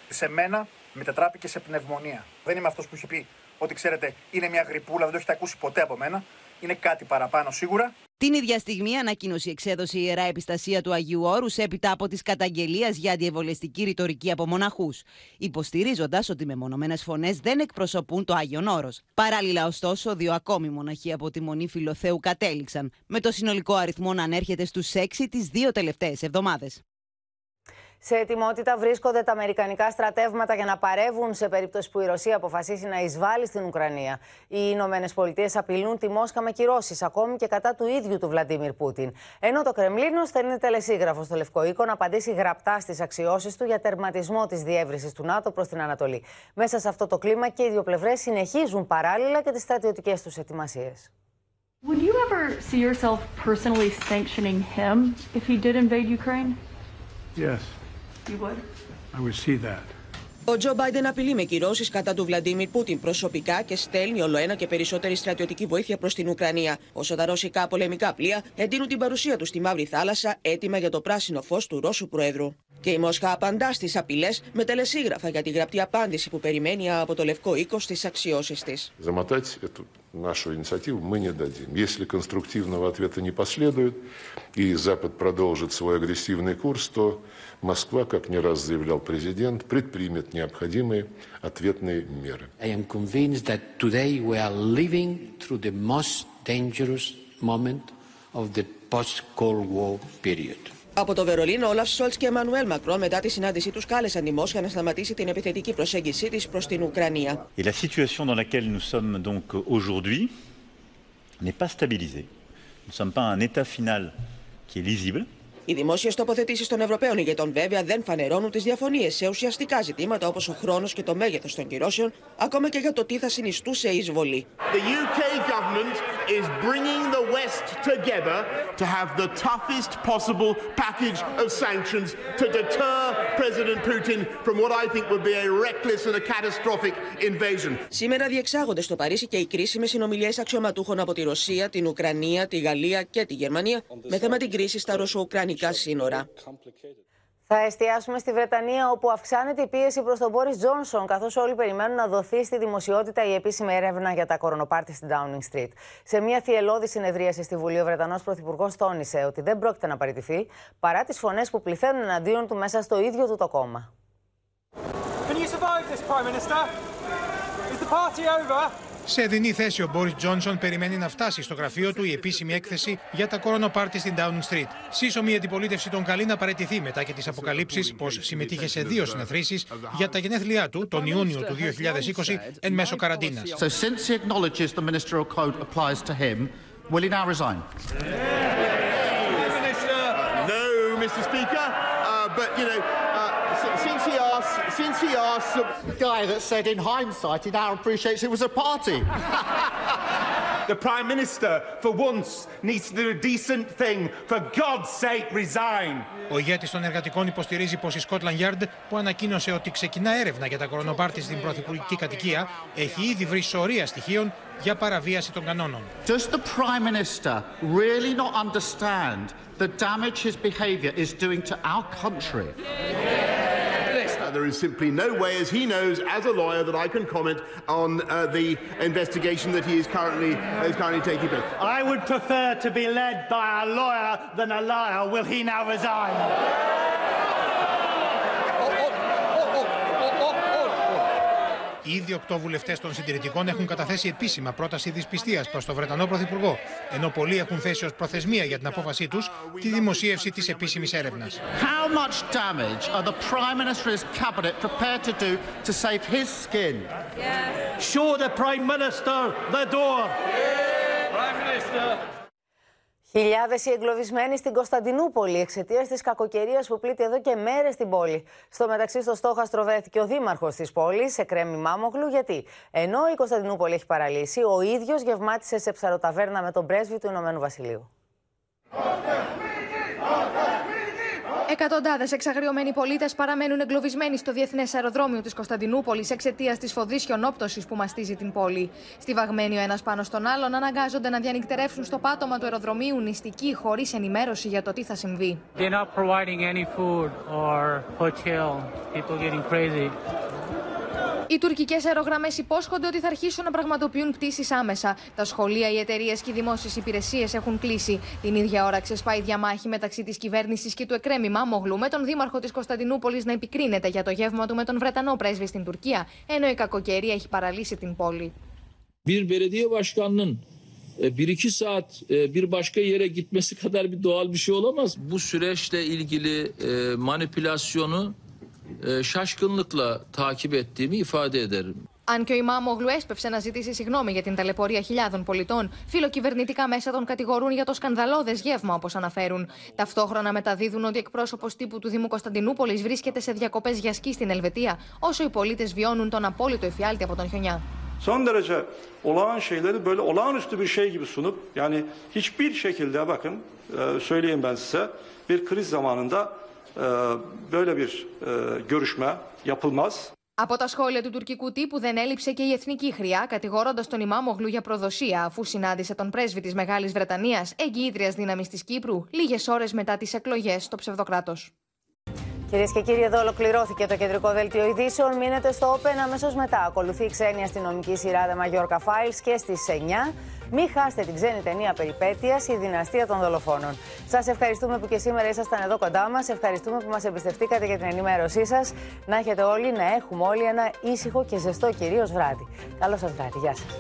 Σε μένα μετατράπηκε σε πνευμονία. Δεν είμαι αυτός που έχει πει ότι ξέρετε είναι μια γρυπούλα, δεν το έχετε ακούσει ποτέ από μένα. Είναι κάτι παραπάνω σίγουρα. Την ίδια στιγμή ανακοίνωσε η εξέδωση η Ιερά Επιστασία του Αγίου Όρους έπειτα από τη καταγγελία για αντιεμβολιαστική ρητορική από μοναχούς, υποστηρίζοντας ότι μεμονωμένε φωνές δεν εκπροσωπούν το Άγιον Όρος. Παράλληλα, ωστόσο, δύο ακόμη μοναχοί από τη Μονή Φιλοθέου κατέληξαν, με το συνολικό αριθμό να ανέρχεται στους 6 τις δύο τελευταίες εβδομάδες. Σε ετοιμότητα βρίσκονται τα αμερικανικά στρατεύματα για να παρεύουν σε περίπτωση που η Ρωσία αποφασίσει να εισβάλλει στην Ουκρανία. Οι Ηνωμένες Πολιτείες απειλούν τη Μόσχα με κυρώσεις, ακόμη και κατά του ίδιου του Βλαντίμιρ Πούτιν. Ενώ το Κρεμλίνο στέλνει τελεσίγραφο στο Λευκό Οίκο να απαντήσει γραπτά στις αξιώσεις του για τερματισμό της διεύρυνσης του ΝΑΤΟ προς την Ανατολή. Μέσα σε αυτό το κλίμα και οι δύο πλευρές συνεχίζουν παράλληλα και τις στρατιωτικές τους ετοιμασίες. Would you ever see yourself personally sanctioning him if he did invade Ukraine? Yes. Ο Τζο Μπάιντεν απειλεί με κυρώσει κατά του Βλαντίμιρ Πούτιν προσωπικά και στέλνει όλο ένα και περισσότερη στρατιωτική βοήθεια προ την Ουκρανία. Όσο τα ρωσικά πολεμικά πλοία εντείνουν την παρουσία του στη Μαύρη Θάλασσα, έτοιμα για το πράσινο φω του Ρώσου Προέδρου. Και η Μόσχα απαντά στι απειλέ με τελεσίγραφα για τη γραπτή απάντηση που περιμένει από το Λευκό Οίκο στι αξιώσει τη. нашу инициативу мы не дадим. Если конструктивного ответа не последует и Запад продолжит свой агрессивный курс, то Москва, как не раз заявлял президент, предпримет необходимые ответные меры. I am convinced that today we are living through the most dangerous moment of the post-Cold War period. Από το Βερολίνο, ο Όλαφ Σόλτ και Εμμανουέλ Μακρό μετά τη συνάντησή του κάλεσαν τη Μόσχα να σταματήσει την επιθετική προσέγγιση τη προ την Ουκρανία. Et la situation dans laquelle nous sommes donc aujourd'hui n'est pas stabilisée. Nous ne sommes pas un état final qui est lisible. Οι δημόσιες τοποθετήσεις των Ευρωπαίων ηγετών βέβαια δεν φανερώνουν τις διαφωνίες σε ουσιαστικά ζητήματα όπως ο χρόνος και το μέγεθος των κυρώσεων, ακόμα και για το τι θα συνιστούσε η εισβολή. The UK government is bringing the West together to have the toughest possible package of sanctions to deter President Putin from what I think would be a reckless and a catastrophic invasion. Σήμερα διεξάγονται στο Παρίσι και οι κρίσιμες συνομιλίες αξιωματούχων από τη Ρωσία, την Ουκρανία, τη Γαλλία και τη Γερμανία με θέμα την κρίση στα ρωσο-ουκρανικά σύνορα. Θα εστιάσουμε στη Βρετανία, όπου αυξάνεται η πίεση προς τον Μπόρις Τζόνσον, καθώς όλοι περιμένουν να δοθεί στη δημοσιότητα η επίσημη έρευνα για τα κορονοπάρτι στην Downing Street. Σε μια θυελώδη συνεδρίαση στη Βουλή, ο Βρετανός Πρωθυπουργός τόνισε ότι δεν πρόκειται να παραιτηθεί παρά τις φωνές που πληθαίνουν εναντίον του μέσα στο ίδιο του το κόμμα. Σε δινή θέση, ο Μπόρις Τζόνσον περιμένει να φτάσει στο γραφείο του η επίσημη έκθεση για τα κορονοπάρτι στην Downing Street. Σύσσωμη αντιπολίτευση τον καλεί να παραιτηθεί μετά και τις αποκαλύψεις πως συμμετείχε σε δύο συνεθρήσεις για τα γενέθλιά του τον Ιούνιο του 2020 εν μέσω καραντίνας. So since he acknowledges the ministerial code applies to him, will he now resign? No, Mr. Speaker, uh, but you know, since he asked, The guy that said in hindsight he now appreciates it was a party. (laughs) The Prime Minister, for once, needs to do a decent thing. For God's sake, resign. Ο ηγέτη των εργατικών υποστηρίζει πω η Scotland Yard, που ανακοίνωσε ότι ξεκινά έρευνα για τα κορονοπάρτι στην πρωθυπουργική κατοικία, έχει ήδη βρει σωρία στοιχείων για παραβίαση των κανόνων. Does the Prime Minister really not understand the damage his behaviour is doing to our country? There is simply no way, as he knows, as a lawyer, that I can comment on uh, the investigation that he is currently is currently taking place. I would prefer to be led by a lawyer than a liar. Will he now resign? Ήδη οκτώ βουλευτές των συντηρητικών έχουν καταθέσει επίσημα πρόταση δυσπιστίας προς τον Βρετανό Πρωθυπουργό, ενώ πολλοί έχουν θέσει ως προθεσμία για την απόφασή τους τη δημοσίευση της επίσημης έρευνας. How much damage are the Prime Minister and his cabinet prepared to do to save his skin? Show the Prime Minister the door. Prime Minister. Χιλιάδες οι εγκλωβισμένοι στην Κωνσταντινούπολη εξαιτίας της κακοκαιρίας που πλήττει εδώ και μέρες την πόλη. Στο μεταξύ, στο στόχαστρο βρέθηκε ο δήμαρχος της πόλης, σε κρέμι Μάμογλου, γιατί; Ενώ η Κωνσταντινούπολη έχει παραλύσει, ο ίδιος γευμάτισε σε ψαροταβέρνα με τον πρέσβη του Ηνωμένου Βασιλείου. Εκατοντάδες εξαγριωμένοι πολίτες παραμένουν εγκλωβισμένοι στο διεθνές αεροδρόμιο της Κωνσταντινούπολης εξαιτίας της φοδή χιονόπτωση που μαστίζει την πόλη. Στιβαγμένοι ο ένας πάνω στον άλλον, αναγκάζονται να διανυκτερεύσουν στο πάτωμα του αεροδρομίου νηστικοί χωρίς ενημέρωση για το τι θα συμβεί. They're not providing any food or hotel. People getting crazy. Οι τουρκικές αερογραμμές υπόσχονται ότι θα αρχίσουν να πραγματοποιούν πτήσεις άμεσα. Τα σχολεία, οι εταιρείες και οι δημόσιες υπηρεσίες έχουν κλείσει. Την ίδια ώρα ξεσπάει διαμάχη μεταξύ της κυβέρνησης και του εκρέμη Μάμογλου με τον δήμαρχο της Κωνσταντινούπολης να επικρίνεται για το γεύμα του με τον Βρετανό πρέσβη στην Τουρκία, ενώ η κακοκαιρία έχει παραλύσει την πόλη. bir belediye başkanının e, bir iki saat e, bir başka yere gitmesi kadar bir doğal bir şey olamaz. Bu süreçle ilgili e, manipülasyonu e, şaşkınlıkla takip ettiğimi ifade ederim. Αν και ο Ημάμογλου έσπευσε να ζητήσει συγγνώμη για την ταλαιπωρία χιλιάδων πολιτών, φιλοκυβερνητικά μέσα τον κατηγορούν για το σκανδαλώδες γεύμα, όπως αναφέρουν. Ταυτόχρονα μεταδίδουν ότι εκπρόσωπος τύπου του Δήμου Κωνσταντινούπολης βρίσκεται σε διακοπές για σκι στην Ελβετία, όσο οι πολίτες βιώνουν τον απόλυτο εφιάλτη από τον χιονιά. son derece olağan şeyleri böyle olağanüstü bir şey gibi sunup yani hiçbir şekilde bakın e, söyleyeyim ben size bir kriz zamanında e, böyle bir e, görüşme yapılmaz. Από τα σχόλια του τουρκικού τύπου δεν έλειψε και η εθνική χρειά, κατηγορώντας τον Ημάμογλου για προδοσία, αφού συνάντησε τον πρέσβη της Μεγάλης Βρετανίας, εγγυήτριας δύναμης της Κύπρου, λίγες ώρες μετά τις εκλογές στο ψευδοκράτος. Κυρίες και κύριοι, εδώ ολοκληρώθηκε το κεντρικό δελτίο ειδήσεων. Μείνετε στο Open αμέσως μετά. Ακολουθεί η ξένη αστυνομική σειρά The Mallorca Files και στις 9. Μην χάσετε την ξένη ταινία Περιπέτεια, η δυναστεία των δολοφόνων. Σας ευχαριστούμε που και σήμερα ήσασταν εδώ κοντά μας. Ευχαριστούμε που μας εμπιστευτήκατε για την ενημέρωσή σας. Να έχετε όλοι, να έχουμε όλοι ένα ήσυχο και ζεστό κυρίως βράδυ. Καλό σας βράδυ. Γεια σας.